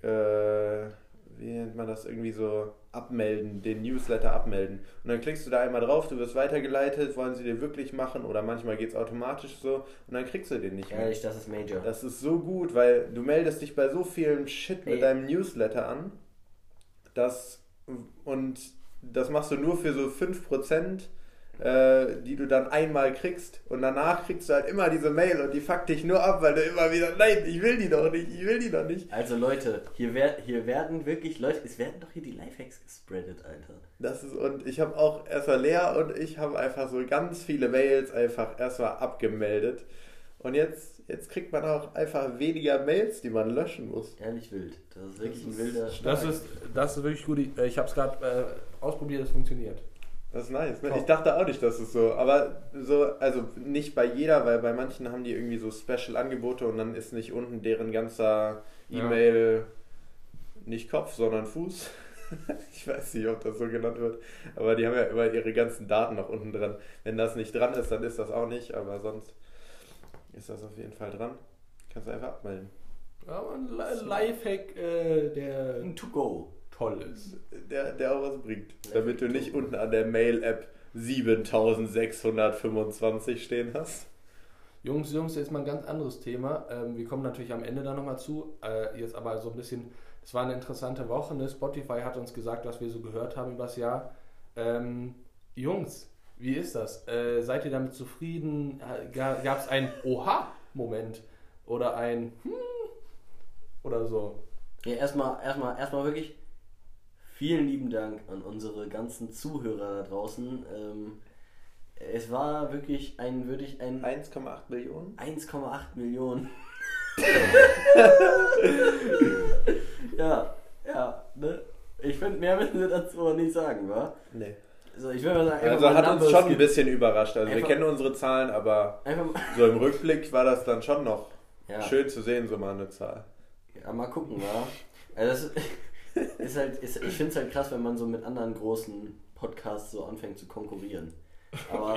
äh, wie nennt man das irgendwie so abmelden, den Newsletter abmelden. Und dann klickst du da einmal drauf, du wirst weitergeleitet, wollen sie dir wirklich machen oder manchmal geht es automatisch so und dann kriegst du den nicht mehr. Ehrlich, das ist Major. Das ist so gut, weil du meldest dich bei so vielen Shit mit Ey. deinem Newsletter an, dass und das machst du nur für so 5%, äh, die du dann einmal kriegst und danach kriegst du halt immer diese Mail und die fuckt dich nur ab, weil du immer wieder, nein, ich will die doch nicht, ich will die doch nicht. Also Leute, hier, wer, hier werden wirklich Leute, es werden doch hier die Lifehacks gespreadet, Alter. Das ist, und ich habe auch erstmal Lea und ich haben einfach so ganz viele Mails einfach erstmal abgemeldet. Und jetzt, jetzt kriegt man auch einfach weniger Mails, die man löschen muss. Ehrlich wild. Das ist wirklich Das ein wilder ist Das ist, das ist wirklich gut. Ich habe es gerade äh, ausprobiert, es funktioniert. Das ist nice. Ne? Ich dachte auch nicht, dass es so, aber so, also nicht bei jeder, weil bei manchen haben die irgendwie so Special-Angebote und dann ist nicht unten deren ganzer Ja. E-Mail nicht Kopf, sondern Fuß. ich weiß nicht, ob das so genannt wird, aber die haben ja immer ihre ganzen Daten noch unten dran. Wenn das nicht dran ist, dann ist das auch nicht, aber sonst ist das auf jeden Fall dran. Kannst du einfach abmelden. Ja, ein Li- Lifehack, äh, der ein To-Go. Toll ist. Der, der auch was bringt. Damit du nicht unten an der Mail-App 7625 stehen hast. Jungs, Jungs, jetzt mal ein ganz anderes Thema. Ähm, wir kommen natürlich am Ende da nochmal zu. Äh, jetzt aber so ein bisschen, es war eine interessante Woche. Ne? Spotify hat uns gesagt, was wir so gehört haben übers Jahr. Ähm, Jungs, wie ist das? Äh, seid ihr damit zufrieden? Gab es einen Oha-Moment? Oder ein Hm? Oder so? Ja, erstmal, erstmal, erstmal wirklich vielen lieben Dank an unsere ganzen Zuhörer da draußen. Ähm, es war wirklich ein, würde ich ein 1,8 Millionen? 1,8 Millionen. ja, ja, ne? Ich finde, mehr müssen wir dazu auch nicht sagen, wa? Nee. Also, ich würde mal sagen, Also hat uns schon ein bisschen überrascht. Also wir kennen unsere Zahlen, aber so im Rückblick war das dann schon noch ja, schön zu sehen, so mal eine Zahl. ja, mal gucken, wa? Also, das ist halt, ist, ich finde es halt krass, wenn man so mit anderen großen Podcasts so anfängt zu konkurrieren. Aber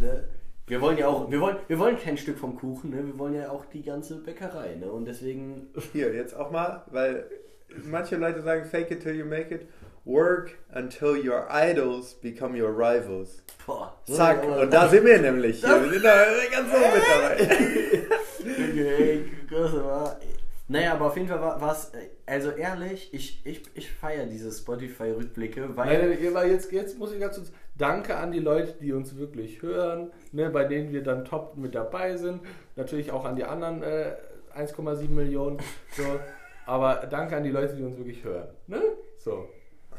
ne, wir wollen ja auch, wir wollen, wir wollen kein Stück vom Kuchen, ne? wir wollen ja auch die ganze Bäckerei, ne? Und deswegen, Hier, jetzt auch mal, weil manche Leute sagen, fake it till you make it. Work until your idols become your rivals. boah. Zack, und da sind wir nämlich hier. Wir sind da ganz oben mit dabei. Naja, aber auf jeden Fall war es, also ehrlich, ich, ich, ich feiere diese Spotify-Rückblicke, weil. Nein, aber jetzt, jetzt muss ich ganz kurz. Danke an die Leute, die uns wirklich hören, ne, bei denen wir dann top mit dabei sind. Natürlich auch an die anderen äh, 1,7 Millionen. So. Aber danke an die Leute, die uns wirklich hören. Ne? So.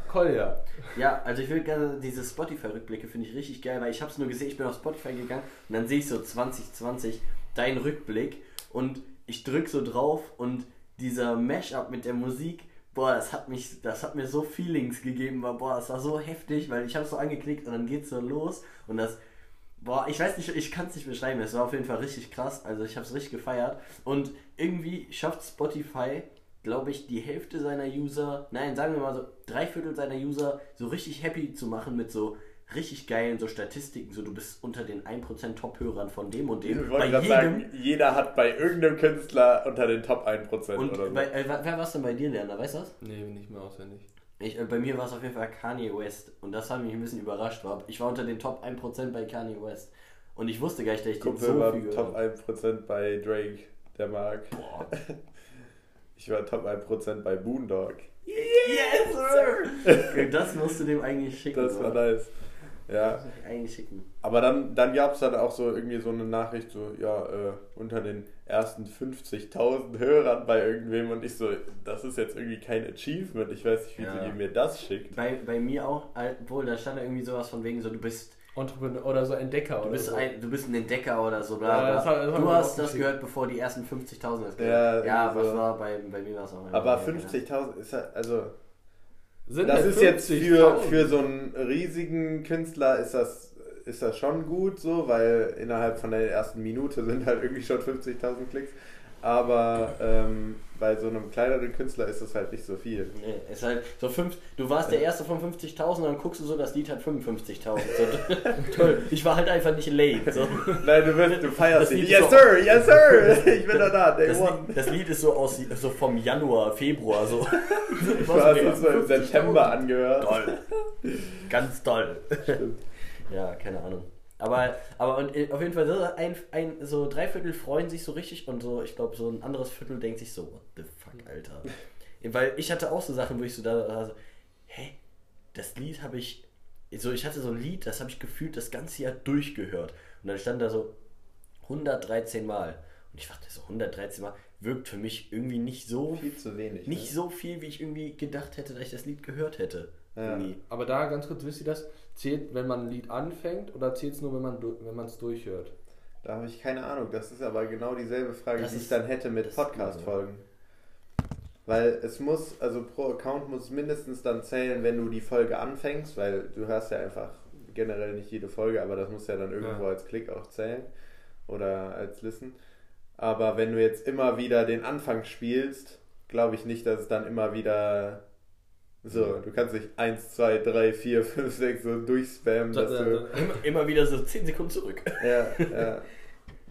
Kolja. Ja, also ich will gerne diese Spotify-Rückblicke finde ich richtig geil, weil ich habe es nur gesehen, ich bin auf Spotify gegangen und dann sehe ich so 2020 dein Rückblick und ich drück so drauf und dieser Mashup mit der Musik, boah, das hat mich, das hat mir so Feelings gegeben, war, boah, das war so heftig, weil ich habe so angeklickt und dann geht's so los und das, boah, ich weiß nicht, ich kann es nicht beschreiben, es war auf jeden Fall richtig krass, also ich habe es richtig gefeiert und irgendwie schafft Spotify glaube ich, die Hälfte seiner User, nein, sagen wir mal so, drei Viertel seiner User so richtig happy zu machen mit so richtig geilen so Statistiken, so du bist unter den 1% Top-Hörern von dem und Ich dem. wollte gerade sagen, jeder hat bei irgendeinem Künstler unter den Top 1% und oder so. bei, äh, wer war es denn bei dir, Lerner, weißt du das? Nee, nicht mehr auswendig. Ich, äh, bei mir war es auf jeden Fall Kanye West und das hat mich ein bisschen überrascht. War. Ich war unter den Top 1% bei Kanye West und ich wusste gar nicht, dass ich den Kumpel so war viel Top gehört 1% bei Drake, der mag. Boah. Ich war Top 1% bei Boondog. Yes, sir! das musst du dem eigentlich schicken. Das war oder? nice. Ja, eigentlich schicken. aber dann, dann gab es dann auch so irgendwie so eine Nachricht, so, ja, äh, unter den ersten 50.000 Hörern bei irgendwem und ich so, das ist jetzt irgendwie kein Achievement, ich weiß nicht, wie Ja. sie mir das schickt. Bei, bei mir auch, obwohl da stand irgendwie sowas von wegen so, du bist Entrepreneur oder so Entdecker Du oder bist, so. ein, du bist ein Entdecker oder so, bla, Ja, bla. das hat- das du hast das gehört, bevor die ersten 50.000 das Ja, gehört. Ja, was so. war bei, bei mir war es auch Aber ja, 50.000 ist ja, also, Sind das halt ist jetzt für, 50.000. für so einen riesigen Künstler ist das, ist das schon gut so, weil innerhalb von der ersten Minute sind halt irgendwie schon 50.000 Klicks. Aber ähm, bei so einem kleineren Künstler ist das halt nicht so viel. Nee, ist halt so fünf, du warst der erste von 50.000 und dann guckst du so, das Lied hat 55.000. So, toll. Ich war halt einfach nicht late. So. Nein, du, wirst, du feierst. Lied Yes, so- sir, yes, sir. Ich bin da da, day Das, one. Lied, das Lied ist so aus so vom Januar, Februar so. Du hast es so im September angehört. Toll. Ganz toll. Stimmt. Ja, keine Ahnung. Aber, aber und äh, auf jeden Fall, so ein, ein, so drei Viertel freuen sich so richtig und so, ich glaube, so ein anderes Viertel denkt sich so, what the fuck, Alter. Weil ich hatte auch so Sachen, wo ich so da war, so, hä, das Lied habe ich, so ich hatte so ein Lied, das habe ich gefühlt das ganze Jahr durchgehört. Und dann stand da so 113 Mal. Und ich dachte so, 113 Mal wirkt für mich irgendwie nicht so, Viel zu wenig. nicht ne? so viel, wie ich irgendwie gedacht hätte, dass ich das Lied gehört hätte. Ja. Aber da ganz kurz, wisst ihr das? Zählt, wenn man ein Lied anfängt oder zählt es nur, wenn man wenn man es durchhört? Da habe ich keine Ahnung. Das ist aber genau dieselbe Frage, Das die ich ist- dann hätte mit Podcast-Folgen. Weil es muss, also pro Account muss mindestens dann zählen, wenn du die Folge anfängst, weil du hörst ja einfach generell nicht jede Folge, aber das muss ja dann irgendwo Ja. als Klick auch zählen oder als Listen. Aber wenn du jetzt immer wieder den Anfang spielst, glaube ich nicht, dass es dann immer wieder so, du kannst nicht 1, 2, 3, 4, 5, 6 so durchspammen, dass du. Immer, immer wieder so 10 Sekunden zurück. Ja, ja.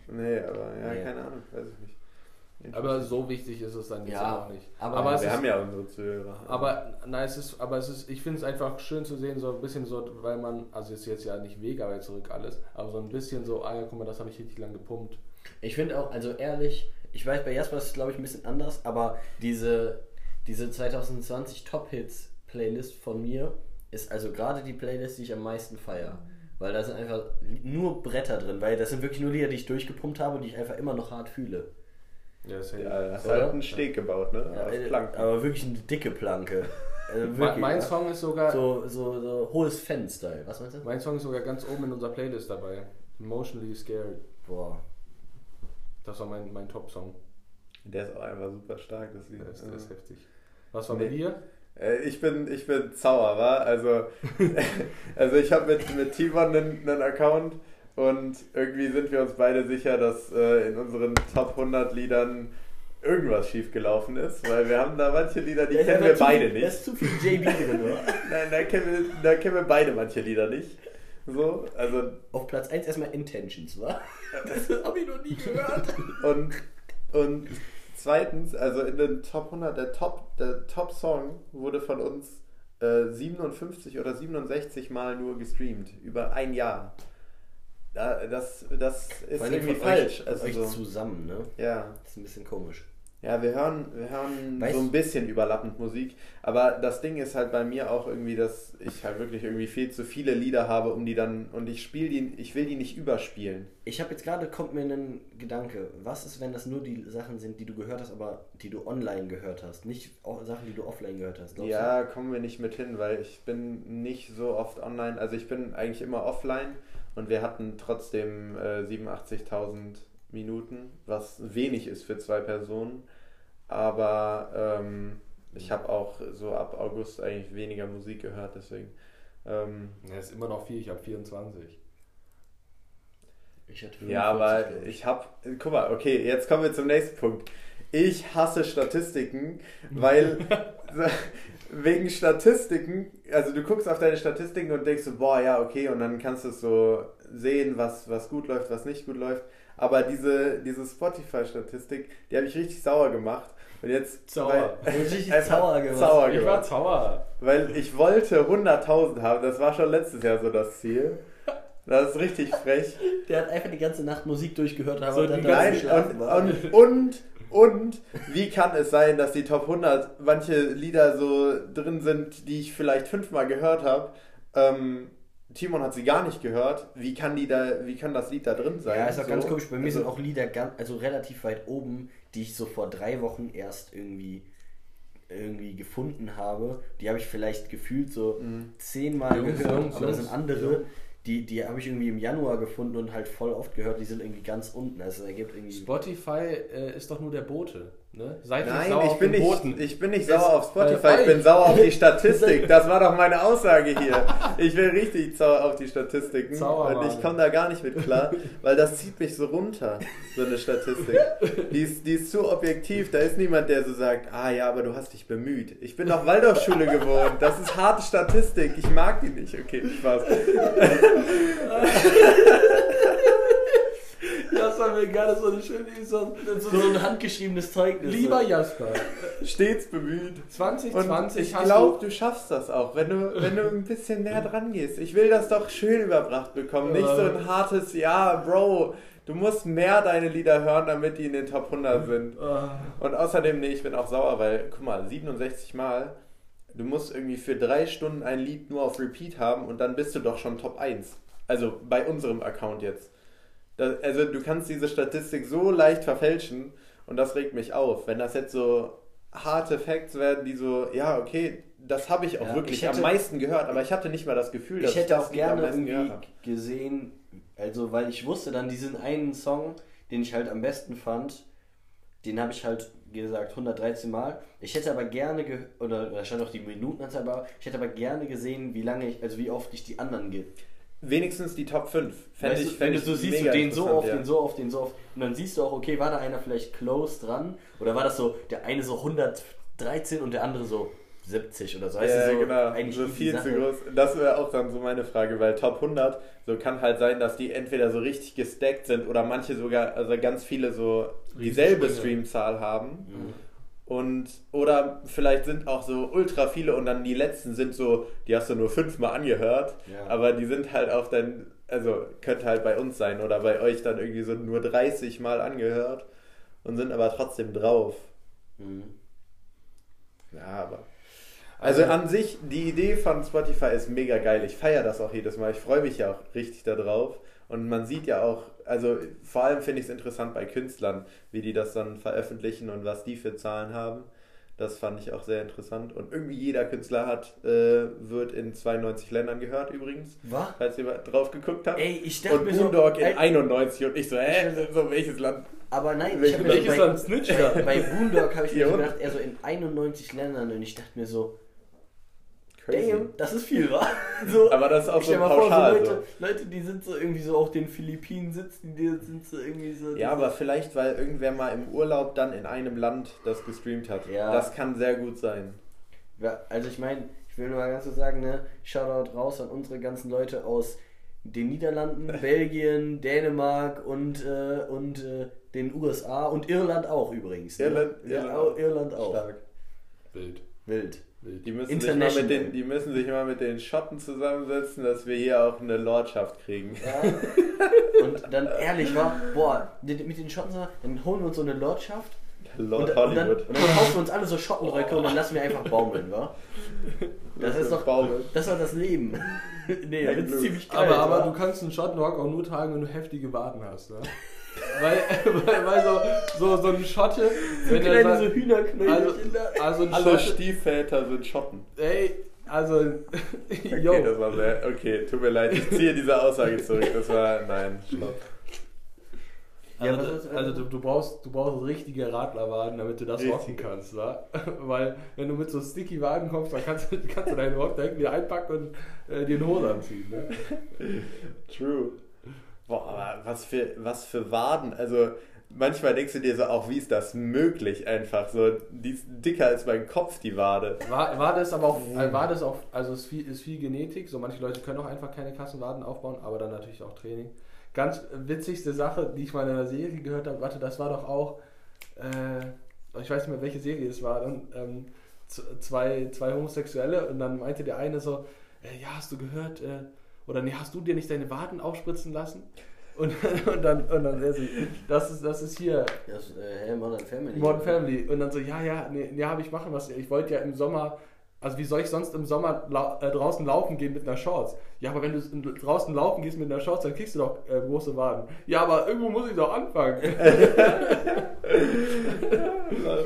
Nee, aber ja, Nee. keine Ahnung, weiß ich nicht. Aber so wichtig ist es dann jetzt Ja, auch nicht. aber aber wir ist, haben ja unsere Zuhörer. aber nein, es ist, aber es ist, ich finde es einfach schön zu sehen, so ein bisschen so, weil man, also ist jetzt ja nicht mega weit zurück alles, aber so ein bisschen so, ah ja, guck mal, das habe ich richtig lang gepumpt. Ich finde auch, also ehrlich, ich weiß, bei Jasper ist es glaube ich ein bisschen anders, aber diese, diese 2020 Top Hits Playlist von mir ist also gerade die Playlist, die ich am meisten feiere. Weil da sind einfach nur Bretter drin, weil das sind wirklich nur Lieder, die ich durchgepumpt habe und die ich einfach immer noch hart fühle. Ja, ist ja, hast halt einen Steg gebaut, ne? Ja, Aus äh, Planken. aber wirklich eine dicke Planke. Also mein, wirklich, mein ja. Song ist sogar, So, so, so hohes Fan-Style. Was meinst du? mein Song ist sogar ganz oben in unserer Playlist dabei. Emotionally Scared. Boah. Das war mein, mein Top-Song. Der ist auch einfach super stark, das Lied. Der ist, der ist heftig. Was war mit Nee. dir? Äh, Ich bin, ich bin sauer, wa? Also, also ich habe mit, mit Timon einen, einen Account und irgendwie sind wir uns beide sicher, dass äh, in unseren Top 100 Liedern irgendwas schiefgelaufen ist, weil wir haben da manche Lieder, die Da ist kennen wir beide viel, Da nicht. ist zu viel JB drin, oder? Nein, da kennen, wir, da kennen wir beide manche Lieder nicht. So, also Auf Platz 1 erstmal Intentions, wa? Das habe ich noch nie gehört. Und, und zweitens, also in den Top 100, der Top, der Top Song wurde von uns äh, 57 oder 67 Mal nur gestreamt, über ein Jahr. Da, das, das ist irgendwie falsch. Euch, also euch zusammen, ne? ja. Das ist ein bisschen komisch. Ja, wir hören, wir hören Weißt- so ein bisschen überlappend Musik, aber das Ding ist halt bei mir auch irgendwie, dass ich halt wirklich irgendwie viel zu viele Lieder habe, um die dann, und ich spiele die, ich will die nicht überspielen. Ich habe jetzt gerade, kommt mir ein Gedanke. Was ist, wenn das nur die Sachen sind, die du gehört hast, aber die du online gehört hast? Nicht auch Sachen, die du offline gehört hast? Ja, kommen wir nicht mit hin, weil ich bin nicht so oft online. Also ich bin eigentlich immer offline und wir hatten trotzdem äh, 87.000 Minuten, was wenig ist für zwei Personen. Aber ähm, ich habe auch so ab August eigentlich weniger Musik gehört, deswegen. Ähm, Ja, ist immer noch viel, ich habe 24. du? Ich hatte ja, 45, aber glaub ich habe, guck mal, okay, jetzt kommen wir zum nächsten Punkt. Ich hasse Statistiken, weil wegen Statistiken, also du guckst auf deine Statistiken und denkst so, boah, ja, okay, und dann kannst du so sehen, was, was gut läuft, was nicht gut läuft. Aber diese, diese Spotify-Statistik, die habe ich richtig sauer gemacht. Und jetzt Sauer. weil- Richtig sauer gemacht. sauer Ich war sauer. Weil ich wollte 100.000 haben, das war schon letztes Jahr so das Ziel. Das ist richtig frech. Der hat einfach die ganze Nacht Musik durchgehört, aber So, dann Nein, und, war. und, und, und wie kann es sein, dass die Top 100 manche Lieder so drin sind, die ich vielleicht fünfmal gehört habe? Ähm, Timon hat sie gar nicht gehört. Wie kann die da, wie kann das Lied da drin sein? Ja, ist auch So. ganz komisch. Bei mir Also, sind auch Lieder ganz, also relativ weit oben, die ich so vor drei Wochen erst irgendwie irgendwie gefunden habe. Die habe ich vielleicht gefühlt so Mhm. zehnmal Jungs, gehört, Jungs, aber das sind andere, Jungs. die, die habe ich irgendwie im Januar gefunden und halt voll oft gehört. Die sind irgendwie ganz unten. Also ergibt irgendwie. Spotify äh, ist doch nur der Bote. Ne? Seid nicht Nein, sauer ich auf bin, den nicht, Boten. ich bin nicht sauer auf Spotify, ich bin sauer auf die Statistik. Das war doch meine Aussage hier. Ich bin richtig sauer auf die Statistiken Sauer, und ich komme da gar nicht mit klar, weil das zieht mich so runter, so eine Statistik. Die ist, die ist zu objektiv, da ist niemand, der so sagt, ah ja, aber du hast dich bemüht. Ich bin doch Waldorfschule gewohnt, das ist harte Statistik, ich mag die nicht. Okay, Spaß. Das war mir gerade so eine schöne so, so, so ein handgeschriebenes Zeugnis. Lieber Jasper, Stets bemüht. Und 2020 ich hast glaube, du schaffst das auch, wenn du, wenn du ein bisschen näher dran gehst. Ich will das doch schön überbracht bekommen. Nicht so ein hartes, ja, Bro, du musst mehr deine Lieder hören, damit die in den Top 100 sind. Ah, Und außerdem, nee, ich bin auch sauer, weil, guck mal, 67 Mal, du musst irgendwie für drei Stunden ein Lied nur auf Repeat haben und dann bist du doch schon Top 1. Also bei unserem Account jetzt. Das, also du kannst diese Statistik so leicht verfälschen und das regt mich auf. Wenn das jetzt so harte Facts werden, die so, ja, okay, das habe ich auch Ja, wirklich ich hätte- am meisten gehört, aber ich hatte nicht mal das Gefühl, dass ich hätte das auch gerne irgendwie gesehen, also weil ich wusste dann diesen einen Song, den ich halt am besten fand, den habe ich halt, gesagt, 113 Mal. Ich hätte aber gerne, ge oder da stand auch die Minutenanzahl, aber ich hätte aber gerne gesehen, wie lange ich, also wie oft ich die anderen ge Wenigstens die Top 5. Fände Weißt ich, du, wenn fänd du ich so siehst, du den so oft, ja. den so oft, den so oft. Und dann siehst du auch, okay, war da einer vielleicht close dran? Oder war das so, der eine so 113 und der andere so 70 oder so. Weißt Ja, du, so genau. eigentlich so viel Sache. zu groß. Das wäre auch dann so meine Frage, weil Top 100, so kann halt sein, dass die entweder so richtig gestackt sind oder manche sogar, also ganz viele so dieselbe. Streamzahl haben. Mhm. Und, oder vielleicht sind auch so ultra viele und dann die letzten sind so, die hast du nur fünfmal angehört, Ja. aber die sind halt auf dein, also könnte halt bei uns sein oder bei euch dann irgendwie so nur 30 Mal angehört und sind aber trotzdem drauf. Mhm. Ja, aber. Also an sich, die Idee von Spotify ist mega geil. Ich feiere das auch jedes Mal. Ich freue mich ja auch richtig darauf. Und man sieht ja auch, also vor allem finde ich es interessant bei Künstlern, wie die das dann veröffentlichen und was die für Zahlen haben. Das fand ich auch sehr interessant. Und irgendwie jeder Künstler hat, äh, wird in 92 Ländern gehört übrigens, Was? falls ihr mal drauf geguckt habt. Ey, ich dachte und mir so. Boondog in ey, 91 und ich so, hä, so welches Land? aber nein, ich Welches habe mir Welches bei, Land bei, Boondog habe ich mir so gedacht, er so in 91 Ländern und ich dachte mir so, Crazy. damn, das ist viel, wa? So, Aber das ist auch ich so mal vor, so pauschal. Leute, so. Leute, die sind so irgendwie so auf den Philippinen sitzen, die sind so irgendwie so. Ja, aber vielleicht, weil irgendwer mal im Urlaub dann in einem Land das gestreamt hat. Ja. Das kann sehr gut sein. Ja, Also ich meine, ich will nur mal ganz so sagen, ne, Shoutout raus an unsere ganzen Leute aus den Niederlanden, Belgien, Dänemark und, äh, und äh, den USA und Irland auch übrigens. Ne? Irland- ja, Irland. Irland auch. Stark. Wild. Wild. Wild. Die müssen, sich mal mit den, die müssen sich mal mit den Schotten zusammensetzen, dass wir hier auch eine Lordschaft kriegen. Ja. Und dann ehrlich war, boah, mit den Schotten, dann holen wir uns so eine Lordschaft Lord und, und, dann, Hollywood. und dann kaufen wir uns alle so Schottenröcke und dann lassen wir einfach baumeln, wa? Das ist doch, Baumeln. das doch das Leben. nee, das ist ziemlich geil. Aber, aber wa? du kannst einen Schottenrock auch nur tragen, wenn du heftige Waden hast, ne? Weil, weil, weil so, so, so ein Schotte, so kleine so Hühnerknöchel also, also ein Alle Schotte, Stiefväter sind Schotten. ey, also, Okay, yo, das war sehr, okay, tut mir leid, ich ziehe diese Aussage zurück. Das war, nein, stopp. Ja, also, also du, du brauchst, du brauchst richtige Radlerwaden, damit du das Richtig. rocken kannst, wa? Weil wenn du mit so sticky Waden kommst, dann kannst, du- kannst du deinen Rock direkt wieder einpacken und äh, dir eine Hose anziehen, ne? True. Boah, aber was für, was für Waden. Also, manchmal denkst du dir so, auch wie ist das möglich einfach? So, die ist dicker als mein Kopf, die Wade. War, war das aber auch, äh, war das auch, also es ist viel, ist viel Genetik, so manche Leute können auch einfach keine Kassenwaden aufbauen, aber dann natürlich auch Training. Ganz witzigste Sache, die ich mal in einer Serie gehört habe, warte, das war doch auch, äh, ich weiß nicht mehr, welche Serie es war, dann ähm, zwei, zwei Homosexuelle und dann meinte der eine so, äh, ja, hast du gehört, äh, oder nee, hast du dir nicht deine Waden aufspritzen lassen? Und, und dann, und dann, er so, das ist, das ist hier, Das, äh, Modern Family. Modern Family. Und dann so, ja, ja, nee, nee habe ich machen was. Ich wollte ja im Sommer, also wie soll ich sonst im Sommer lau äh, draußen laufen gehen mit einer Shorts? Ja, aber wenn du in- draußen laufen gehst mit einer Shorts, dann kriegst du doch äh, große Waden. Ja, aber irgendwo muss ich doch anfangen.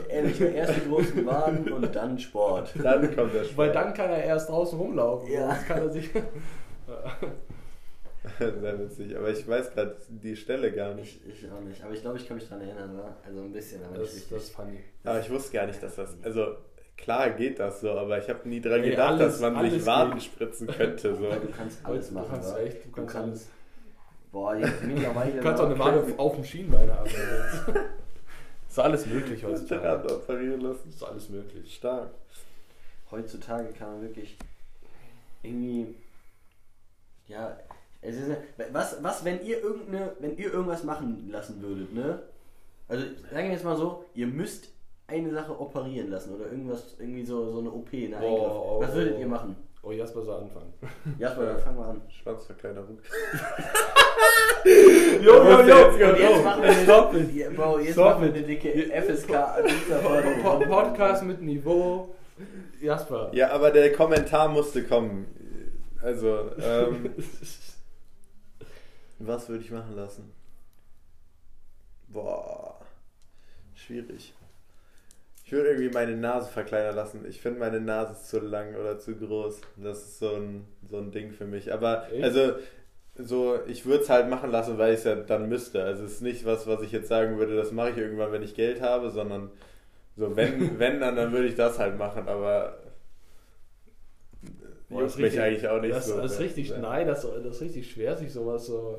Ehrlich, erst die großen Waden und dann Sport. Dann kommt der Sport. Weil dann kann er erst draußen rumlaufen. Ja. Sonst kann er sich. Sehr witzig, aber ich weiß gerade die Stelle gar nicht. Ich, ich auch nicht, aber ich glaube, ich kann mich dran erinnern, wa? Also ein bisschen, aber nicht Das, richtig. das ist funny. Aber ich wusste gar nicht, dass das. Also, klar geht das so, aber ich habe nie dran Nee, gedacht, alles- dass man sich Waden geht. spritzen könnte. So. Du kannst alles Du machen, kannst wa? echt, du kannst alles. Boah, jetzt mittlerweile. Du kannst auch eine wa? Wade auf dem Schienbein haben. ist alles möglich heutzutage. operieren lassen. Ist alles möglich. Stark. Heutzutage kann man wirklich irgendwie. Ja, es ist, was, was, wenn ihr irgendeine, wenn ihr irgendwas machen lassen würdet, ne? Also sagen wir jetzt mal so, ihr müsst eine Sache operieren lassen oder irgendwas, irgendwie so, so eine OP, eine Eingriff. Oh, was würdet oh. ihr machen? Oh, Jasper soll anfangen. Jasper, dann fangen wir an. Schwanzverkleinerung. Jo, jo, jo. Und jetzt machen wir eine, Stop Ja, Bro, jetzt Stop machen wir eine dicke FSK. Po- Podcast mit Niveau. Jasper. Ja, aber der Kommentar musste kommen. Also, ähm, was würde ich machen lassen? Boah, schwierig. Ich würde irgendwie meine Nase verkleinern lassen. Ich finde meine Nase ist zu lang oder zu groß. Das ist so ein, so ein Ding für mich. Aber Echt? also so, ich würde es halt machen lassen, weil ich es ja dann müsste. Also es ist nicht was, was ich jetzt sagen würde, das mache ich irgendwann, wenn ich Geld habe, sondern so, wenn, wenn dann, dann würde ich das halt machen, aber Boah, juckt mich eigentlich auch nicht das, so. Das ist sehr. richtig, sehr. nein, das, das ist richtig schwer, sich sowas so.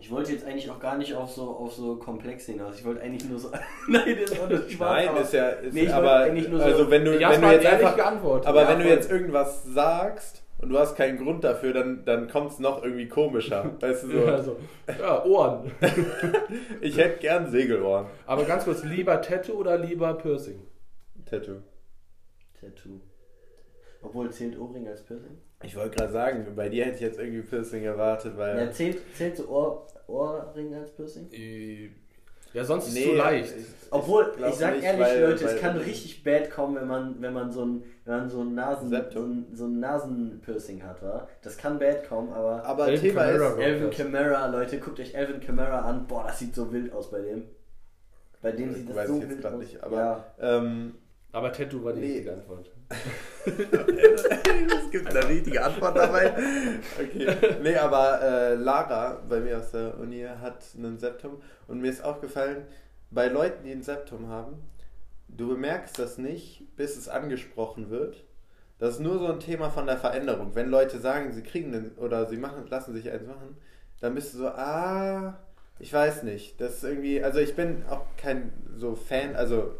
Ich wollte jetzt eigentlich auch gar nicht auf so, auf so komplex hinaus. Ich wollte eigentlich nur so. Nein, das ist auch nicht Spaß, Nein, aber- ist ja, ist, Nee, aber eigentlich nur so- also wenn du, wenn du jetzt ehrlich einfach, geantwortet. aber Ja, wenn du jetzt irgendwas sagst und du hast keinen Grund dafür, dann, dann kommt es noch irgendwie komischer. Weißt du so? Ja, so. ja, Ohren. Ich hätte gern Segelohren. Aber ganz kurz, lieber Tattoo oder lieber Piercing? Tattoo. Tattoo. Obwohl zählt Ohrring als Piercing? Ich wollte gerade sagen, bei dir hätte ich jetzt irgendwie Piercing erwartet, weil. Ja, zählt, zählt so Ohr, Ohrring als Piercing? Äh, Ja, sonst ist es Nee, zu leicht. ich- Obwohl, glaub ich sag nicht, ehrlich, weil- Leute, weil- es kann richtig bad kommen, wenn man, wenn man so ein, wenn man so ein Nasen, so ein, so ein Nasenpiercing hat, wa? Das kann bad kommen, aber Aber Elton Thema Camara ist. Elvin. Kamara, Leute, guckt euch Elvin Kamara an. Boah, das sieht so wild aus bei dem. Bei dem sieht das Weiß so ich jetzt wild grad aus. nicht, aber- ja. Ähm, Aber Tattoo war die Nee. richtige Antwort. es gibt eine richtige Antwort dabei. Okay. Nee, aber äh, Lara bei mir aus der Uni hat einen Septum und mir ist aufgefallen, bei Leuten, die ein Septum haben, du bemerkst das nicht, bis es angesprochen wird. Das ist nur so ein Thema von der Veränderung. Wenn Leute sagen, sie kriegen den oder sie machen, lassen sich eins machen, dann bist du so, ah, ich weiß nicht. Das ist irgendwie, also ich bin auch kein so Fan, also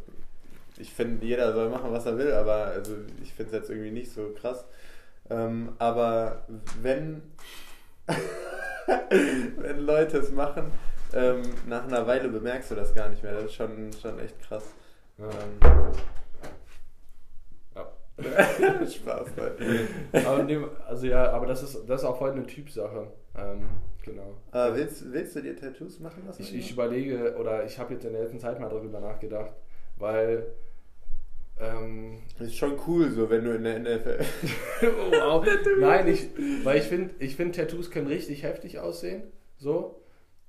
ich finde, jeder soll machen, was er will, aber also ich finde es jetzt irgendwie nicht so krass. Ähm, aber wenn, wenn Leute es machen, ähm, nach einer Weile bemerkst du das gar nicht mehr. Das ist schon, schon echt krass. Ja. Ähm, Ja. Spaß. Aber, dem, also ja, aber das ist, das ist auch voll eine Typsache. Ähm, genau. Äh, willst, willst du dir Tattoos machen lassen? Ich, ich überlege, oder ich habe jetzt in der letzten Zeit mal darüber nachgedacht, weil. Ähm, das ist schon cool, so wenn du in der NFL. wow. Nein, ich, weil ich finde, ich find, Tattoos können richtig heftig aussehen. So.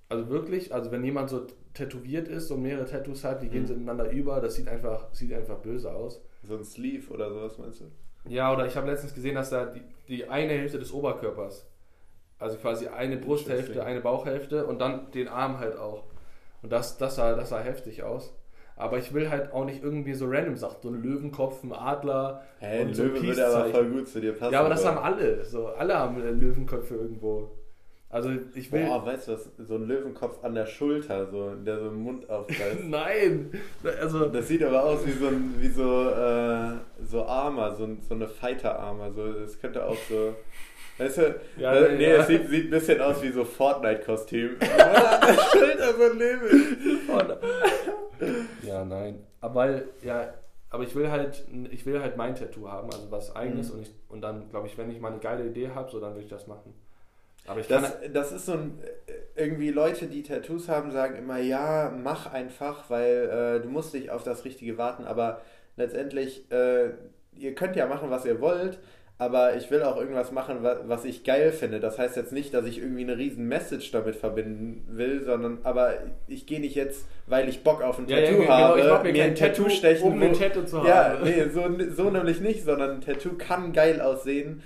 Also wirklich, also wenn jemand so tätowiert ist und mehrere Tattoos hat, die gehen Mhm. so ineinander über, das sieht einfach, sieht einfach böse aus. so ein Sleeve oder sowas, meinst du? Ja, oder ich habe letztens gesehen, dass da die, die eine Hälfte des Oberkörpers, also quasi eine Brusthälfte, eine Bauchhälfte und dann den Arm halt auch. Und das, das, sah, das sah heftig aus. Aber ich will halt auch nicht irgendwie so random Sachen, so ein Löwenkopf, ein Adler. Hey, ein und so ein Löwe würde aber voll gut zu dir passen. Ja, aber das so. haben alle. So, alle haben äh, Löwenköpfe irgendwo. Also ich will. Boah, weißt du was? So ein Löwenkopf an der Schulter, so, der so im Mund aufreißt. Nein! Also. Das sieht aber aus wie so ein, wie so, äh, so Armer, so, so eine Fighter-Armer. So, das könnte auch so. Weißt du, Ja, nee, nee, ja. es sieht, sieht ein bisschen aus wie so Fortnite-Kostüm. Schulter so. Ja, nein. Aber weil, ja, aber ich will halt, ich will halt mein Tattoo haben, also was eigenes Mhm. und, ich, und dann, glaube ich, wenn ich mal eine geile Idee habe, so dann will ich das machen. Aber ich kann Das, das ist so ein. Irgendwie Leute, die Tattoos haben, sagen immer, ja, mach einfach, weil äh, du musst nicht auf das Richtige warten. Aber letztendlich, äh, ihr könnt ja machen, was ihr wollt. Aber ich will auch irgendwas machen, wa- was ich geil finde. Das heißt jetzt nicht, dass ich irgendwie eine riesen Message damit verbinden will, sondern aber ich gehe nicht jetzt, weil ich Bock auf ein Ja, ja, Tattoo genau, habe, ich mir kein ein Tattoo, stechen, um ein Tattoo zu Ja, haben. nee, so, so nämlich nicht, sondern ein Tattoo kann geil aussehen,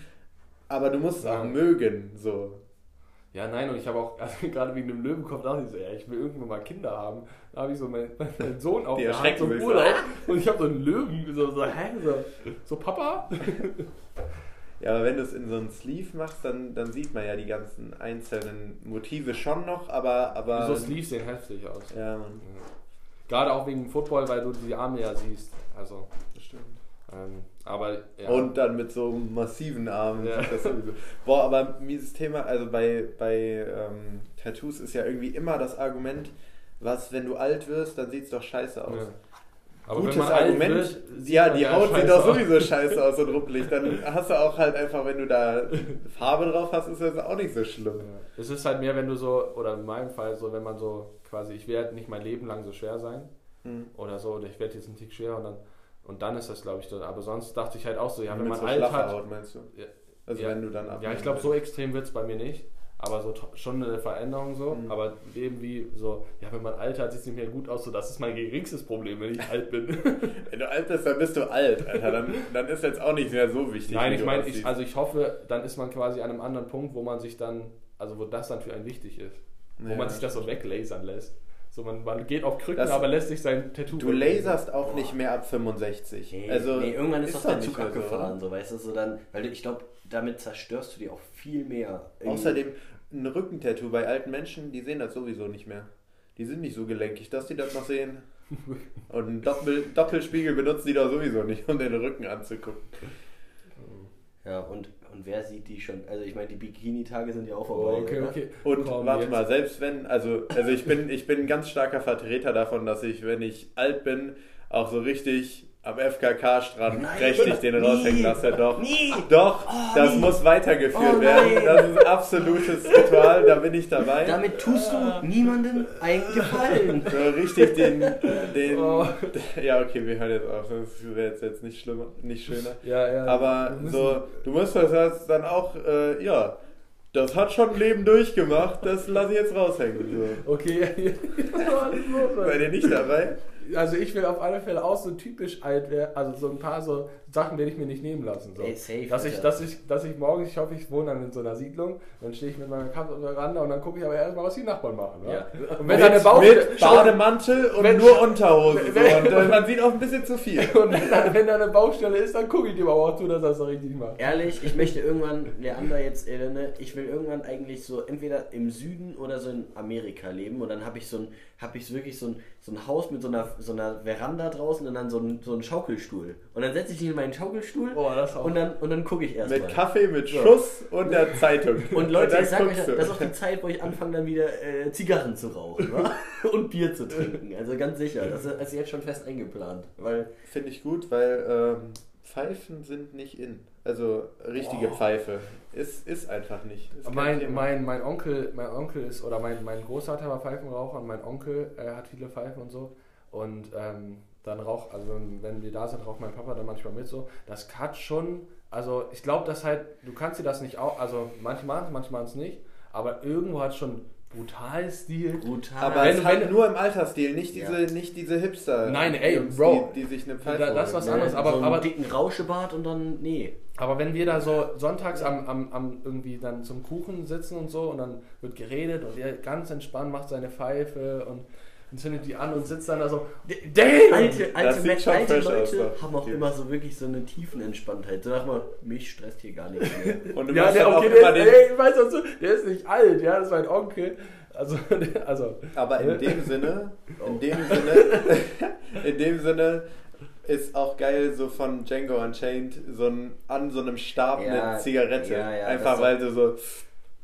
aber du musst es auch Ja. mögen, so. Ja, nein, und ich habe auch, also gerade wegen dem Löwenkopf, dachte ich so, ja, ich will irgendwann mal Kinder haben. Da habe ich so meinen, meinen Sohn auf der Hand zum. Urlaub und ich habe so einen Löwen, so, so, hä? So, so Papa? Ja, aber wenn du es in so einen Sleeve machst, dann, dann sieht man ja die ganzen einzelnen Motive schon noch, aber. aber so Sleeves sehen heftig aus. Ja, Mann, Gerade auch wegen Football, weil du die Arme ja siehst. Also, das stimmt. ähm, aber ja. Und dann mit so massiven Armen. Ja. Boah, aber mieses Thema, also bei, bei ähm, Tattoos ist ja irgendwie immer das Argument, was, wenn du alt wirst, dann sieht es doch scheiße aus. Ja. Aber Gutes Argument. wird, ja, die Haut sieht doch sowieso scheiße aus und ruppelig. Dann hast du auch halt einfach, wenn du da Farbe drauf hast, ist das auch nicht so schlimm. Ja. Es ist halt mehr, wenn du so, oder in meinem Fall so, wenn man so quasi, ich werde nicht mein Leben lang so schwer sein Hm. oder so, oder ich werde jetzt ein Tick schwerer und dann, und dann ist das, glaube ich, so. Aber sonst dachte ich halt auch so, ja, wenn man so alt hat. Haut, meinst du? Ja. Also Ja. wenn du dann Ja, abnehmen ich glaube, so extrem wird es bei mir nicht. Aber so schon eine Veränderung so. Mhm. Aber eben wie so, ja, wenn man alt hat, sieht es nicht mehr gut aus. So, das ist mein geringstes Problem, wenn ich alt bin. Wenn du alt bist, dann bist du alt, Alter. Dann, dann ist jetzt auch nicht mehr so wichtig. Nein, ich meine, ich, also ich hoffe, dann ist man quasi an einem anderen Punkt, wo man sich dann, also wo das dann für einen wichtig ist. Wo Ja, man sich das so weglasern lässt. So, man, man geht auf Krücken, Das- aber lässt sich sein Tattoo. Du laserst auch nicht mehr ab 65. Nee, also, nee, irgendwann ist, doch der Zug abgefahren, so weißt du, so dann, weil du, ich glaube, damit zerstörst du dir auch viel mehr. Irgendwie- Außerdem, ein Rückentattoo bei alten Menschen, die sehen das sowieso nicht mehr. Die sind nicht so gelenkig, dass die das noch sehen. Und einen Doppel Doppelspiegel benutzen die doch sowieso nicht, um den Rücken anzugucken. Ja, und, und wer sieht die schon? Also ich meine, die Bikini-Tage sind ja auch vorbei. Oh, okay, oder? okay. Und Komm, warte jetzt. mal, selbst wenn, also, also ich bin, ich bin ein ganz starker Vertreter davon, dass ich, wenn ich alt bin, auch so richtig am FKK-Strand Nein. prächtig den raushängen lasse. Doch, Nie. doch, Oh, das nie. muss weitergeführt Oh, werden. Das ist ein absolutes Ritual, da bin ich dabei. Damit tust du niemandem einen Gefallen. So richtig den, den, Oh. ja okay, wir hören jetzt auf, das wäre jetzt, jetzt nicht schlimmer, nicht schöner. Ja, ja. Aber so, du musst das jetzt dann auch, äh, ja, das hat schon Leben durchgemacht, das lasse ich jetzt raushängen. So. Okay, Mann? Seid ihr nicht dabei? Also ich will auf alle Fälle auch so typisch alt werden, also so ein paar so Sachen werde ich mir nicht nehmen lassen. So. Ey, safe, dass, ich, dass, ich, dass ich morgens, ich hoffe, ich wohne dann in so einer Siedlung, dann stehe ich mit meiner Kappe auf der Veranda und dann gucke ich aber erstmal, was die Nachbarn machen. wa? Ja. Und wenn da eine mit, Baustelle... mit Bademantel und Wenn- nur Unterhose. So. wenn- Und äh, man sieht auch ein bisschen zu viel. Und wenn da, wenn da eine Baustelle ist, dann gucke ich dir aber auch zu, dass er das doch richtig macht. Ehrlich, ich möchte irgendwann, Leander jetzt, äh, ne, ich will irgendwann eigentlich so entweder im Süden oder so in Amerika leben und dann habe ich so ein, habe ich wirklich so ein, so ein Haus mit so einer, so einer Veranda draußen und dann so ein, so ein Schaukelstuhl. Und dann setze ich mich in meinen Schaukelstuhl das auch. und dann, und dann gucke ich erstmal. Mit Kaffee, mit Schuss und der Zeitung. Und Leute, dann ich sag euch, das ist auch die Zeit, wo ich anfange dann wieder äh, Zigarren zu rauchen wa? und Bier zu trinken. Also ganz sicher, das ist also jetzt schon fest eingeplant. Weil Finde ich gut, weil ähm, Pfeifen sind nicht in. Also richtige Oh. Pfeife. Ist, ist einfach nicht. Ist Mein, mein, mein Onkel, mein Onkel ist, oder mein, mein Großvater war Pfeifenraucher und mein Onkel äh, hat viele Pfeifen und so. Und ähm, dann raucht, also wenn, wir da sind, raucht mein Papa dann manchmal mit so. Das hat schon, also ich glaube, dass halt, du kannst dir das nicht auch, also manche machen es, manche machen es nicht, aber irgendwo hat es schon brutal Stil. brutal. Aber Wenn halt wenn- nur im Altersstil, nicht diese, Ja. nicht diese Hipster. Nein, ey, Jungs, Bro. Die, die sich eine Pfeife Da- das ist was anderes, aber- so einen aber- dicken Rauschebart und dann, nee. Aber wenn wir da so sonntags am, am, am irgendwie dann zum Kuchen sitzen und so und dann wird geredet und er ganz entspannt macht seine Pfeife und, und zündet die an und sitzt dann da so, damn! Alte, alte, alte aus, Leute haben auch immer so wirklich so eine Tiefenentspanntheit. So sag mal, mich stresst hier gar nichts mehr. Und du Ja, musst der, okay, immer der, den, der, ich weiß der ist nicht alt, ja, das ist mein Onkel. Also, also Aber in Ne? dem Sinne, Oh. in dem Sinne, in dem Sinne ist auch geil, so von Django Unchained, so ein, an so einem Stab Ja, eine Zigarette. ja, ja, Einfach weil du so,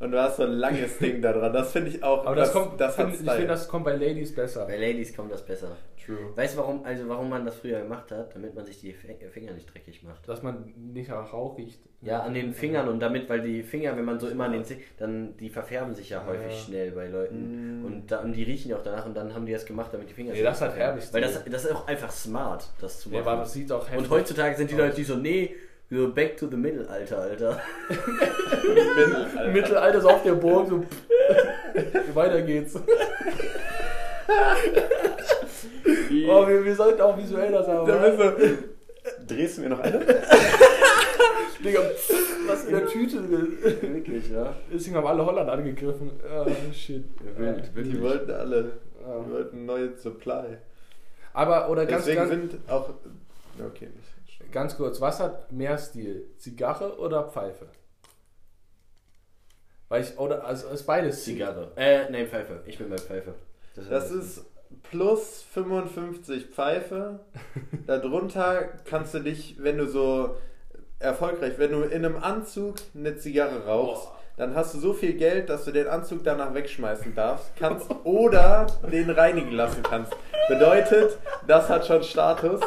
und du hast so ein langes Ding da dran. Das finde ich auch, aber das, kommt, das hat find, ich finde, das kommt bei Ladies besser. Bei Ladies kommt das besser. True. Weißt du, warum, also warum man das früher gemacht hat? Damit man sich die Finger nicht dreckig macht. Dass man nicht nach Rauch riecht. Ja, an den Fingern und damit, weil die Finger, wenn man so immer an den Zeh- dann die verfärben sich ja häufig Ja. schnell bei Leuten. Mm. Und, da, und die riechen ja auch danach und dann haben die das gemacht, damit die Finger Nee, das hat. Herbig Weil das, das ist auch einfach smart, das zu machen. aber das sieht auch und heutzutage sind die. Leute, die so, nee, so back to the Mittelalter, Alter. Mittelalter. Mittelalter so auf der Burg, so weiter geht's. Oh, wir, wir sollten auch visuell das haben. Da oder? bist du, drehst du mir noch eine? Digga, was in der Tüte Wirklich, ja. Deswegen haben alle Holland angegriffen. Ah, shit. wild, Ja. Die wollten alle, Ja. die wollten neue Supply. Aber, oder ganz, Deswegen ganz, sind auch, okay, nicht. Ganz kurz, was hat mehr Stil? Zigarre oder Pfeife? Weil ich, oder, also ist beides Stil. Zigarre. Äh, nein, Pfeife. Ich bin bei Pfeife. Das ist plus 55 Pfeife. Darunter kannst du dich, wenn du so erfolgreich, wenn du in einem Anzug eine Zigarre rauchst, dann hast du so viel Geld, dass du den Anzug danach wegschmeißen darfst, kannst oder den reinigen lassen kannst. Bedeutet, das hat schon Status.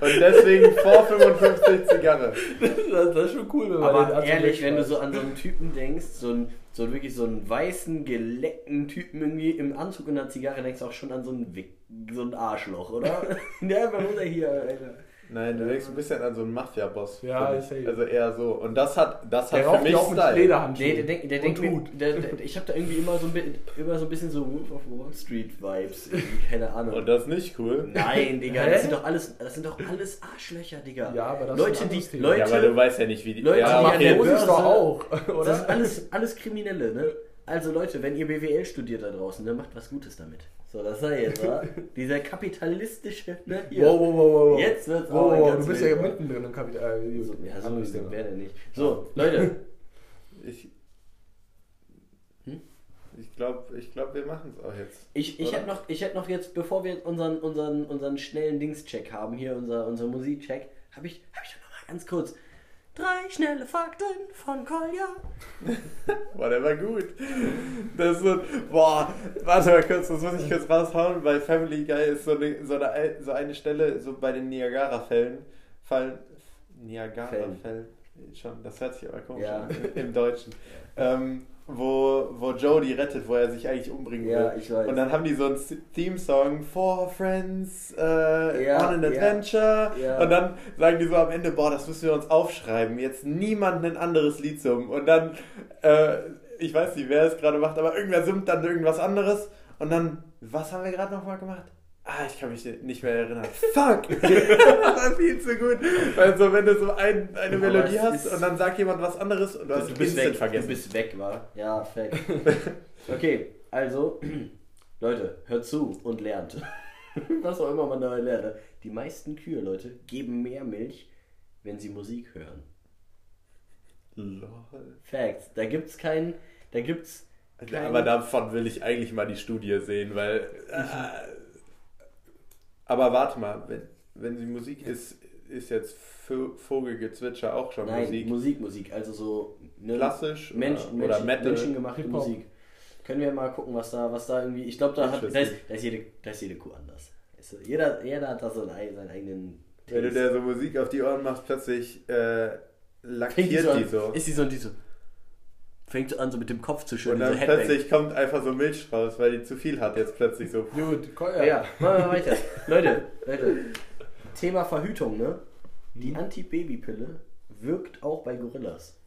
Und deswegen vor 55 Zigarre. Das, das ist schon cool, wenn man Aber ehrlich, wenn du so an so einen Typen denkst, so, einen, so wirklich so einen weißen, geleckten Typen irgendwie im Anzug und einer Zigarre, denkst du auch schon an so einen, Wick, so einen Arschloch, oder? ja, warum ist er hier, Alter? Nein, du denkst ein bisschen an so einen Mafia-Boss. Ja, ich. safe. Also eher so. Und das hat, das Der hat für mich auch mit Style. Lederhandschuhen. Nee, der denkt, der denkt mir, der, der, ich habe da irgendwie immer so, ein, bi- immer so ein bisschen so Wolf of Wall Street Vibes, irgendwie, keine Ahnung. Und das ist nicht cool. Nein, Digga, Hä? das sind doch alles, das sind doch alles Arschlöcher, Digga. Ja, aber das Leute, ist ein die, Thema. Leute, Ja, aber du weißt ja nicht, wie die. Leute, ja, die an der. Moses doch Börse- auch, Das oder? sind alles, alles Kriminelle, ne? Also Leute, wenn ihr BWL studiert da draußen, dann macht was Gutes damit. So, das sei jetzt, wa? Dieser kapitalistische, ne? Hier. Wow, wow, wow, wow. Jetzt wird's wow, aber wow, Du bist wild, ja mittendrin im Kapital. So, ja, so ist Thema. wer denn nicht. So, Leute, Ich, Hm? Ich glaube, ich glaub, wir machen es auch jetzt. Ich, ich hätte noch, ich hätt noch jetzt, bevor wir unseren, unseren, unseren schnellen Dingscheck haben, hier unser, unser Musikcheck, habe ich, hab ich noch mal ganz kurz. Drei schnelle Fakten von Kolja. Boah, der war gut. Das ist so, boah, warte mal kurz, das muss ich kurz raushauen. Bei Family Guy ist so eine, so eine, so eine Stelle, so bei den Niagara-Fällen, fallen, Niagara-Fällen, schon, das hört sich aber komisch Ja. an, im Deutschen, ähm, wo, wo Joe die rettet, wo er sich eigentlich umbringen will. Ja, ich weiß. Und dann haben die so einen Theme-Song, Four Friends, äh, Ja, on an. Adventure. Ja. Und dann sagen die so am Ende, boah, das müssen wir uns aufschreiben, jetzt niemand ein anderes Lied summen. Und dann, äh, ich weiß nicht, wer es gerade macht, aber irgendwer summt dann irgendwas anderes. Und dann, was haben wir gerade nochmal gemacht? Ah, ich kann mich nicht mehr erinnern. Fuck! das war viel zu gut. Weil so, wenn du so ein, eine Aber Melodie hast und dann sagt jemand was anderes und du hast Du bist weg, vergessen. du bist weg, war. Ja, fact. Okay, also, Leute, hört zu und lernt. Was auch immer man dabei lernt. ne? Die meisten Kühe, Leute, geben mehr Milch, wenn sie Musik hören. Lol. Facts. Da gibt's keinen, da gibt's keinen, Aber davon will ich eigentlich mal die Studie sehen, weil. Äh, aber warte mal, wenn, wenn sie Musik ist, ist jetzt Vogelgezwitscher auch schon Nein, Musik. Musik, Musik, also so ne, Klassisch Mensch, oder, Mensch, oder Metal. menschengemachte Hip-Hop. Musik. Können wir mal gucken, was da, was da irgendwie. Ich glaube, da, hat- da, ist, da, ist jede, da ist jede Kuh anders. Weißt du, jeder, jeder hat da so einen, seinen eigenen. Wenn du der so Musik auf die Ohren machst, plötzlich äh, lackiert an, die so. Ist die so und die so. Fängt so an, so mit dem Kopf zu Und schütteln, dann so plötzlich kommt einfach so Milch raus, weil die zu viel hat jetzt plötzlich so. Gut. Ja, ja, machen wir weiter. Leute, Leute, Thema Verhütung, ne? Die Anti-Baby-Pille wirkt auch bei Gorillas.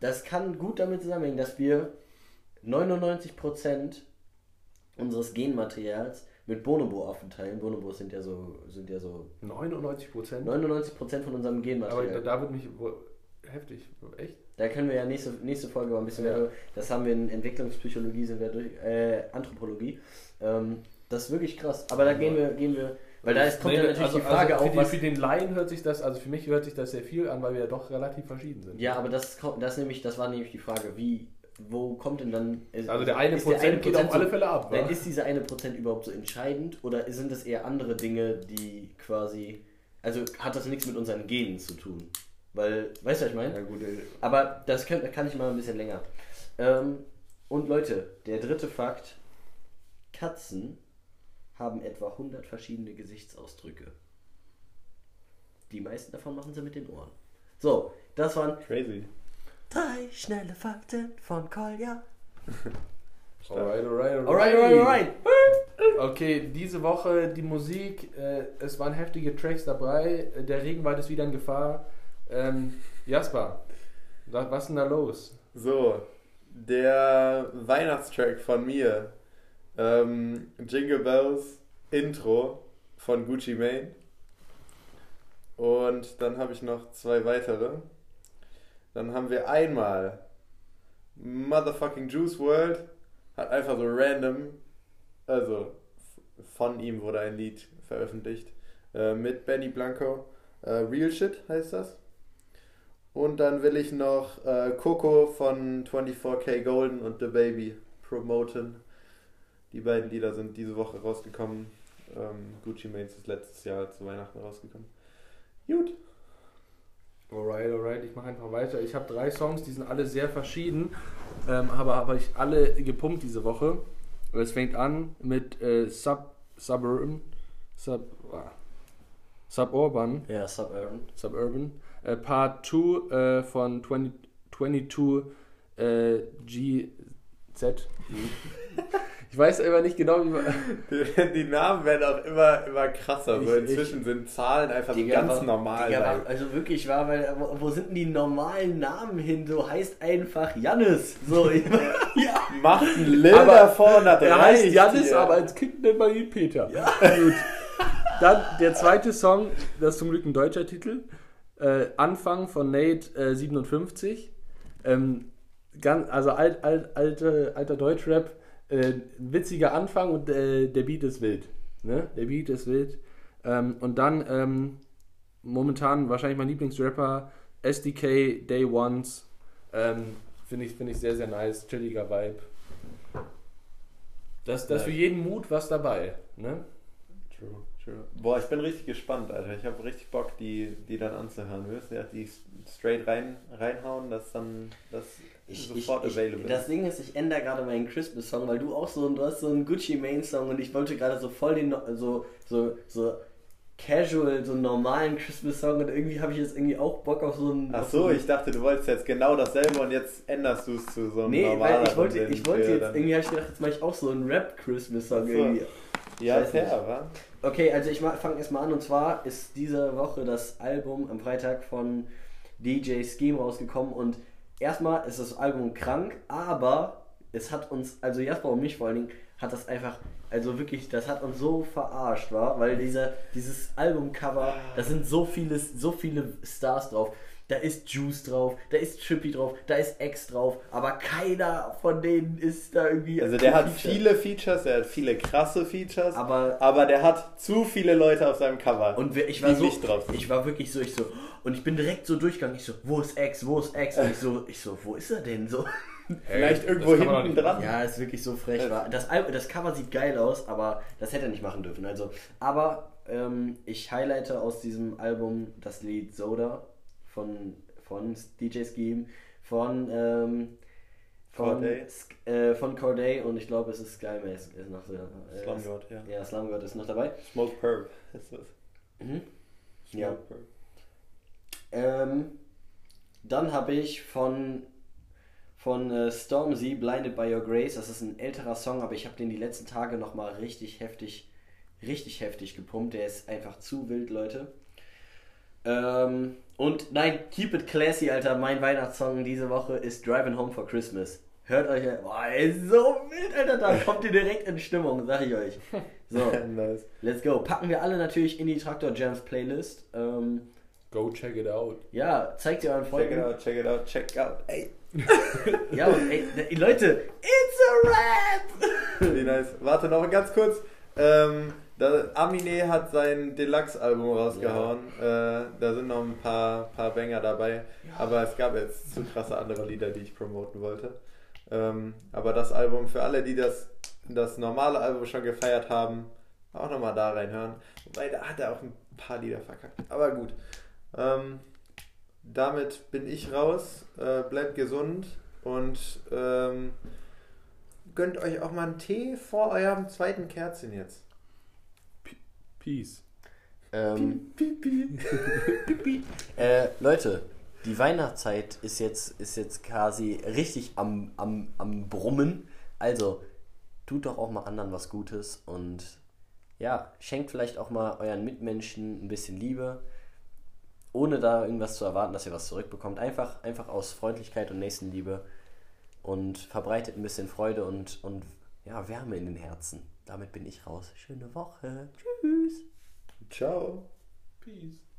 Das kann gut damit zusammenhängen, dass wir 99% unseres Genmaterials mit Bonobo-Affen teilen. Bonobos sind ja so, sind ja so 99 Prozent. 99% von unserem Aber Genmaterial. da, da wird mich heftig. Echt? Da können wir ja nächste, nächste Folge mal ein bisschen Ja. mehr. Das haben wir in Entwicklungspsychologie, sind wir durch, äh, Anthropologie. Ähm, das ist wirklich krass. Aber da gehen wir, gehen wir, weil da ist, kommt ja Nee, natürlich also, die Frage also für, auf, die, was. für den Laien hört sich das, also für mich hört sich das sehr viel an, weil wir ja doch relativ verschieden sind. Ja, aber das, kommt- das nämlich, das war nämlich die Frage, wie, wo kommt denn dann. Also der eine ist Prozent geht auf so- alle Fälle ab. Nein, wa? ist dieser eine Prozent überhaupt so entscheidend oder sind es eher andere Dinge, die quasi. Also hat das nichts mit unseren Genen zu tun? Weil, weißt du, was ich meine? Ja, gut, ey. Aber das könnt, kann ich mal ein bisschen länger. Ähm, und Leute, der dritte Fakt: Katzen haben etwa 100 verschiedene Gesichtsausdrücke. Die meisten davon machen sie mit den Ohren. So, das waren Crazy. drei schnelle Fakten von Kolja. Alright, alright, alright. Alright, alright, alright. Okay, diese Woche die Musik, äh, es waren heftige Tracks dabei, äh, der Regenwald ist wieder in Gefahr. Ähm, Jasper, wa- was ist denn da los? So, der Weihnachtstrack von mir, ähm, Jingle Bells Intro von Gucci Mane. Und dann habe ich noch zwei weitere. Dann haben wir einmal Motherfucking Juice World, hat einfach so random, also von ihm wurde ein Lied veröffentlicht, äh, mit Benny Blanco. Äh, Real Shit heißt das. Und dann will ich noch äh, Coco von 24K Golden und The Baby promoten. Die beiden Lieder sind diese Woche rausgekommen. Ähm, Gucci Manes ist letztes Jahr zu Weihnachten rausgekommen. Gut. Alright, alright, ich mache einfach weiter. Ich habe drei Songs, die sind alle sehr verschieden, ähm, aber habe ich alle gepumpt diese Woche. Es fängt an mit äh, Sub, Suburban, Sub, ah, Suburban, Ja, Suburban. Suburban, äh, Part 2 äh, von 20, 22 äh, GZ. Ich weiß aber nicht genau, wie man. Die, die Namen werden auch immer, immer krasser. So Ich- inzwischen sind Zahlen einfach Digga, ganz war- normal. Digga, also wirklich war, weil wo, wo sind denn die normalen Namen hin? So heißt einfach Jannis. So, ich, ja. Macht ein Lil Aber davor und das Er heißt hier. aber als Kind nennt man ihn Peter. Gut. Dann der zweite Song, das ist zum Glück ein deutscher Titel. Äh, Anfang von Nate äh, 57. Ähm, ganz, also alt, alt, alte, alter Deutschrap. Äh, witziger Anfang und äh, der Beat ist wild. Ne? Der Beat ist wild. Ähm, und dann ähm, momentan wahrscheinlich mein Lieblingsrapper SDK Day Ones. Ähm, Finde ich, find ich sehr, sehr nice. Chilliger Vibe. Das, das Ja. für jeden Mut was dabei. Ne? True, true. Boah, ich bin richtig gespannt, Alter. Ich habe richtig Bock, die, die dann anzuhören. Willst du ja die straight rein, reinhauen, dass dann das Ich, ich, sofort ich, available das ist? Ding ist, ich ändere gerade meinen Christmas-Song, weil du auch so du hast so einen Gucci Main-Song und ich wollte gerade so voll den, so, so, so casual, so einen normalen Christmas-Song und irgendwie habe ich jetzt irgendwie auch Bock auf so einen. Ach so, einen- ich dachte, du wolltest jetzt genau dasselbe und jetzt änderst du es zu so einem Nee, weil normaleren ich wollte, ich wollte jetzt, irgendwie habe ich gedacht, jetzt mache ich auch so einen Rap-Christmas-Song so. irgendwie. Ja, nicht. wa? Okay, also ich fange erstmal an und zwar ist diese Woche das Album am Freitag von DJ Scheme rausgekommen und erstmal ist das Album krank, aber es hat uns, also Jasper und mich vor allen Dingen, hat das einfach, also wirklich, das hat uns so verarscht, war, weil dieser, dieses Albumcover, da sind so viele, so viele Stars drauf. Da ist Juice drauf, da ist Trippy drauf, da ist X drauf, aber keiner von denen ist da irgendwie. Also der hat gefeatured. viele Features, der hat viele krasse Features, Aber aber der hat zu viele Leute auf seinem Cover. Und wir- ich war so, nicht drauf sind. ich war wirklich so, ich so, und ich bin direkt so durchgegangen, ich so, wo ist X, wo ist X? Und ich so, ich so, wo ist er denn so? Vielleicht Hey, irgendwo hinten nicht dran. Ja, ist wirklich so frech. War. Das, das Cover sieht geil aus, aber das hätte er nicht machen dürfen. Also, aber ähm, ich highlighte aus diesem Album das Lied Soda von, von DJ Scheme, von, ähm, von, Corday. Äh, von Corday und ich glaube, es ist Sky Mask. Ist noch äh, Slumgod, ja. Ja, Slumgod ist noch dabei. Smoke Perp ist das. Mhm. Smoke Ja. Perp. Ähm, dann habe ich von, von äh, Stormzy Blinded by Your Grace. Das ist ein älterer Song, aber ich habe den die letzten Tage nochmal richtig heftig, richtig heftig gepumpt. Der ist einfach zu wild, Leute. Ähm, und nein, Keep It Classy, Alter. Mein Weihnachtssong diese Woche ist Driving Home for Christmas. Hört euch, boah, ey, so wild, Alter. Da kommt ihr direkt in Stimmung, sag ich euch. So, nice. let's go. Packen wir alle natürlich in die Traktor Jams Playlist. Ähm, Go check it out. ja, zeigt ihr euren Check Freunden. it out, check it out, check out. Ey, Ja, und ey, Leute, it's a rap! wie nice. Warte noch ganz kurz. Ähm, da, Amine hat sein Deluxe-Album rausgehauen. Äh, da sind noch ein paar, paar Banger dabei. Aber es gab jetzt zu krasse andere Lieder, die ich promoten wollte. Ähm, aber das Album, für alle, die das, das normale Album schon gefeiert haben, auch nochmal da reinhören. Wobei, da hat er auch ein paar Lieder verkackt. Aber gut. Ähm, damit bin ich raus. Äh, bleibt gesund und ähm, gönnt euch auch mal einen Tee vor eurem zweiten Kerzchen jetzt. Peace. Ähm, äh, Leute, die Weihnachtszeit ist jetzt, ist jetzt quasi richtig am, am, am Brummen. Also, tut doch auch mal anderen was Gutes und ja, schenkt vielleicht auch mal euren Mitmenschen ein bisschen Liebe, ohne da irgendwas zu erwarten, dass ihr was zurückbekommt. Einfach, einfach aus Freundlichkeit und Nächstenliebe und verbreitet ein bisschen Freude und, und ja, Wärme in den Herzen. Damit bin ich raus. Schöne Woche. Tschüss. Ciao. Peace.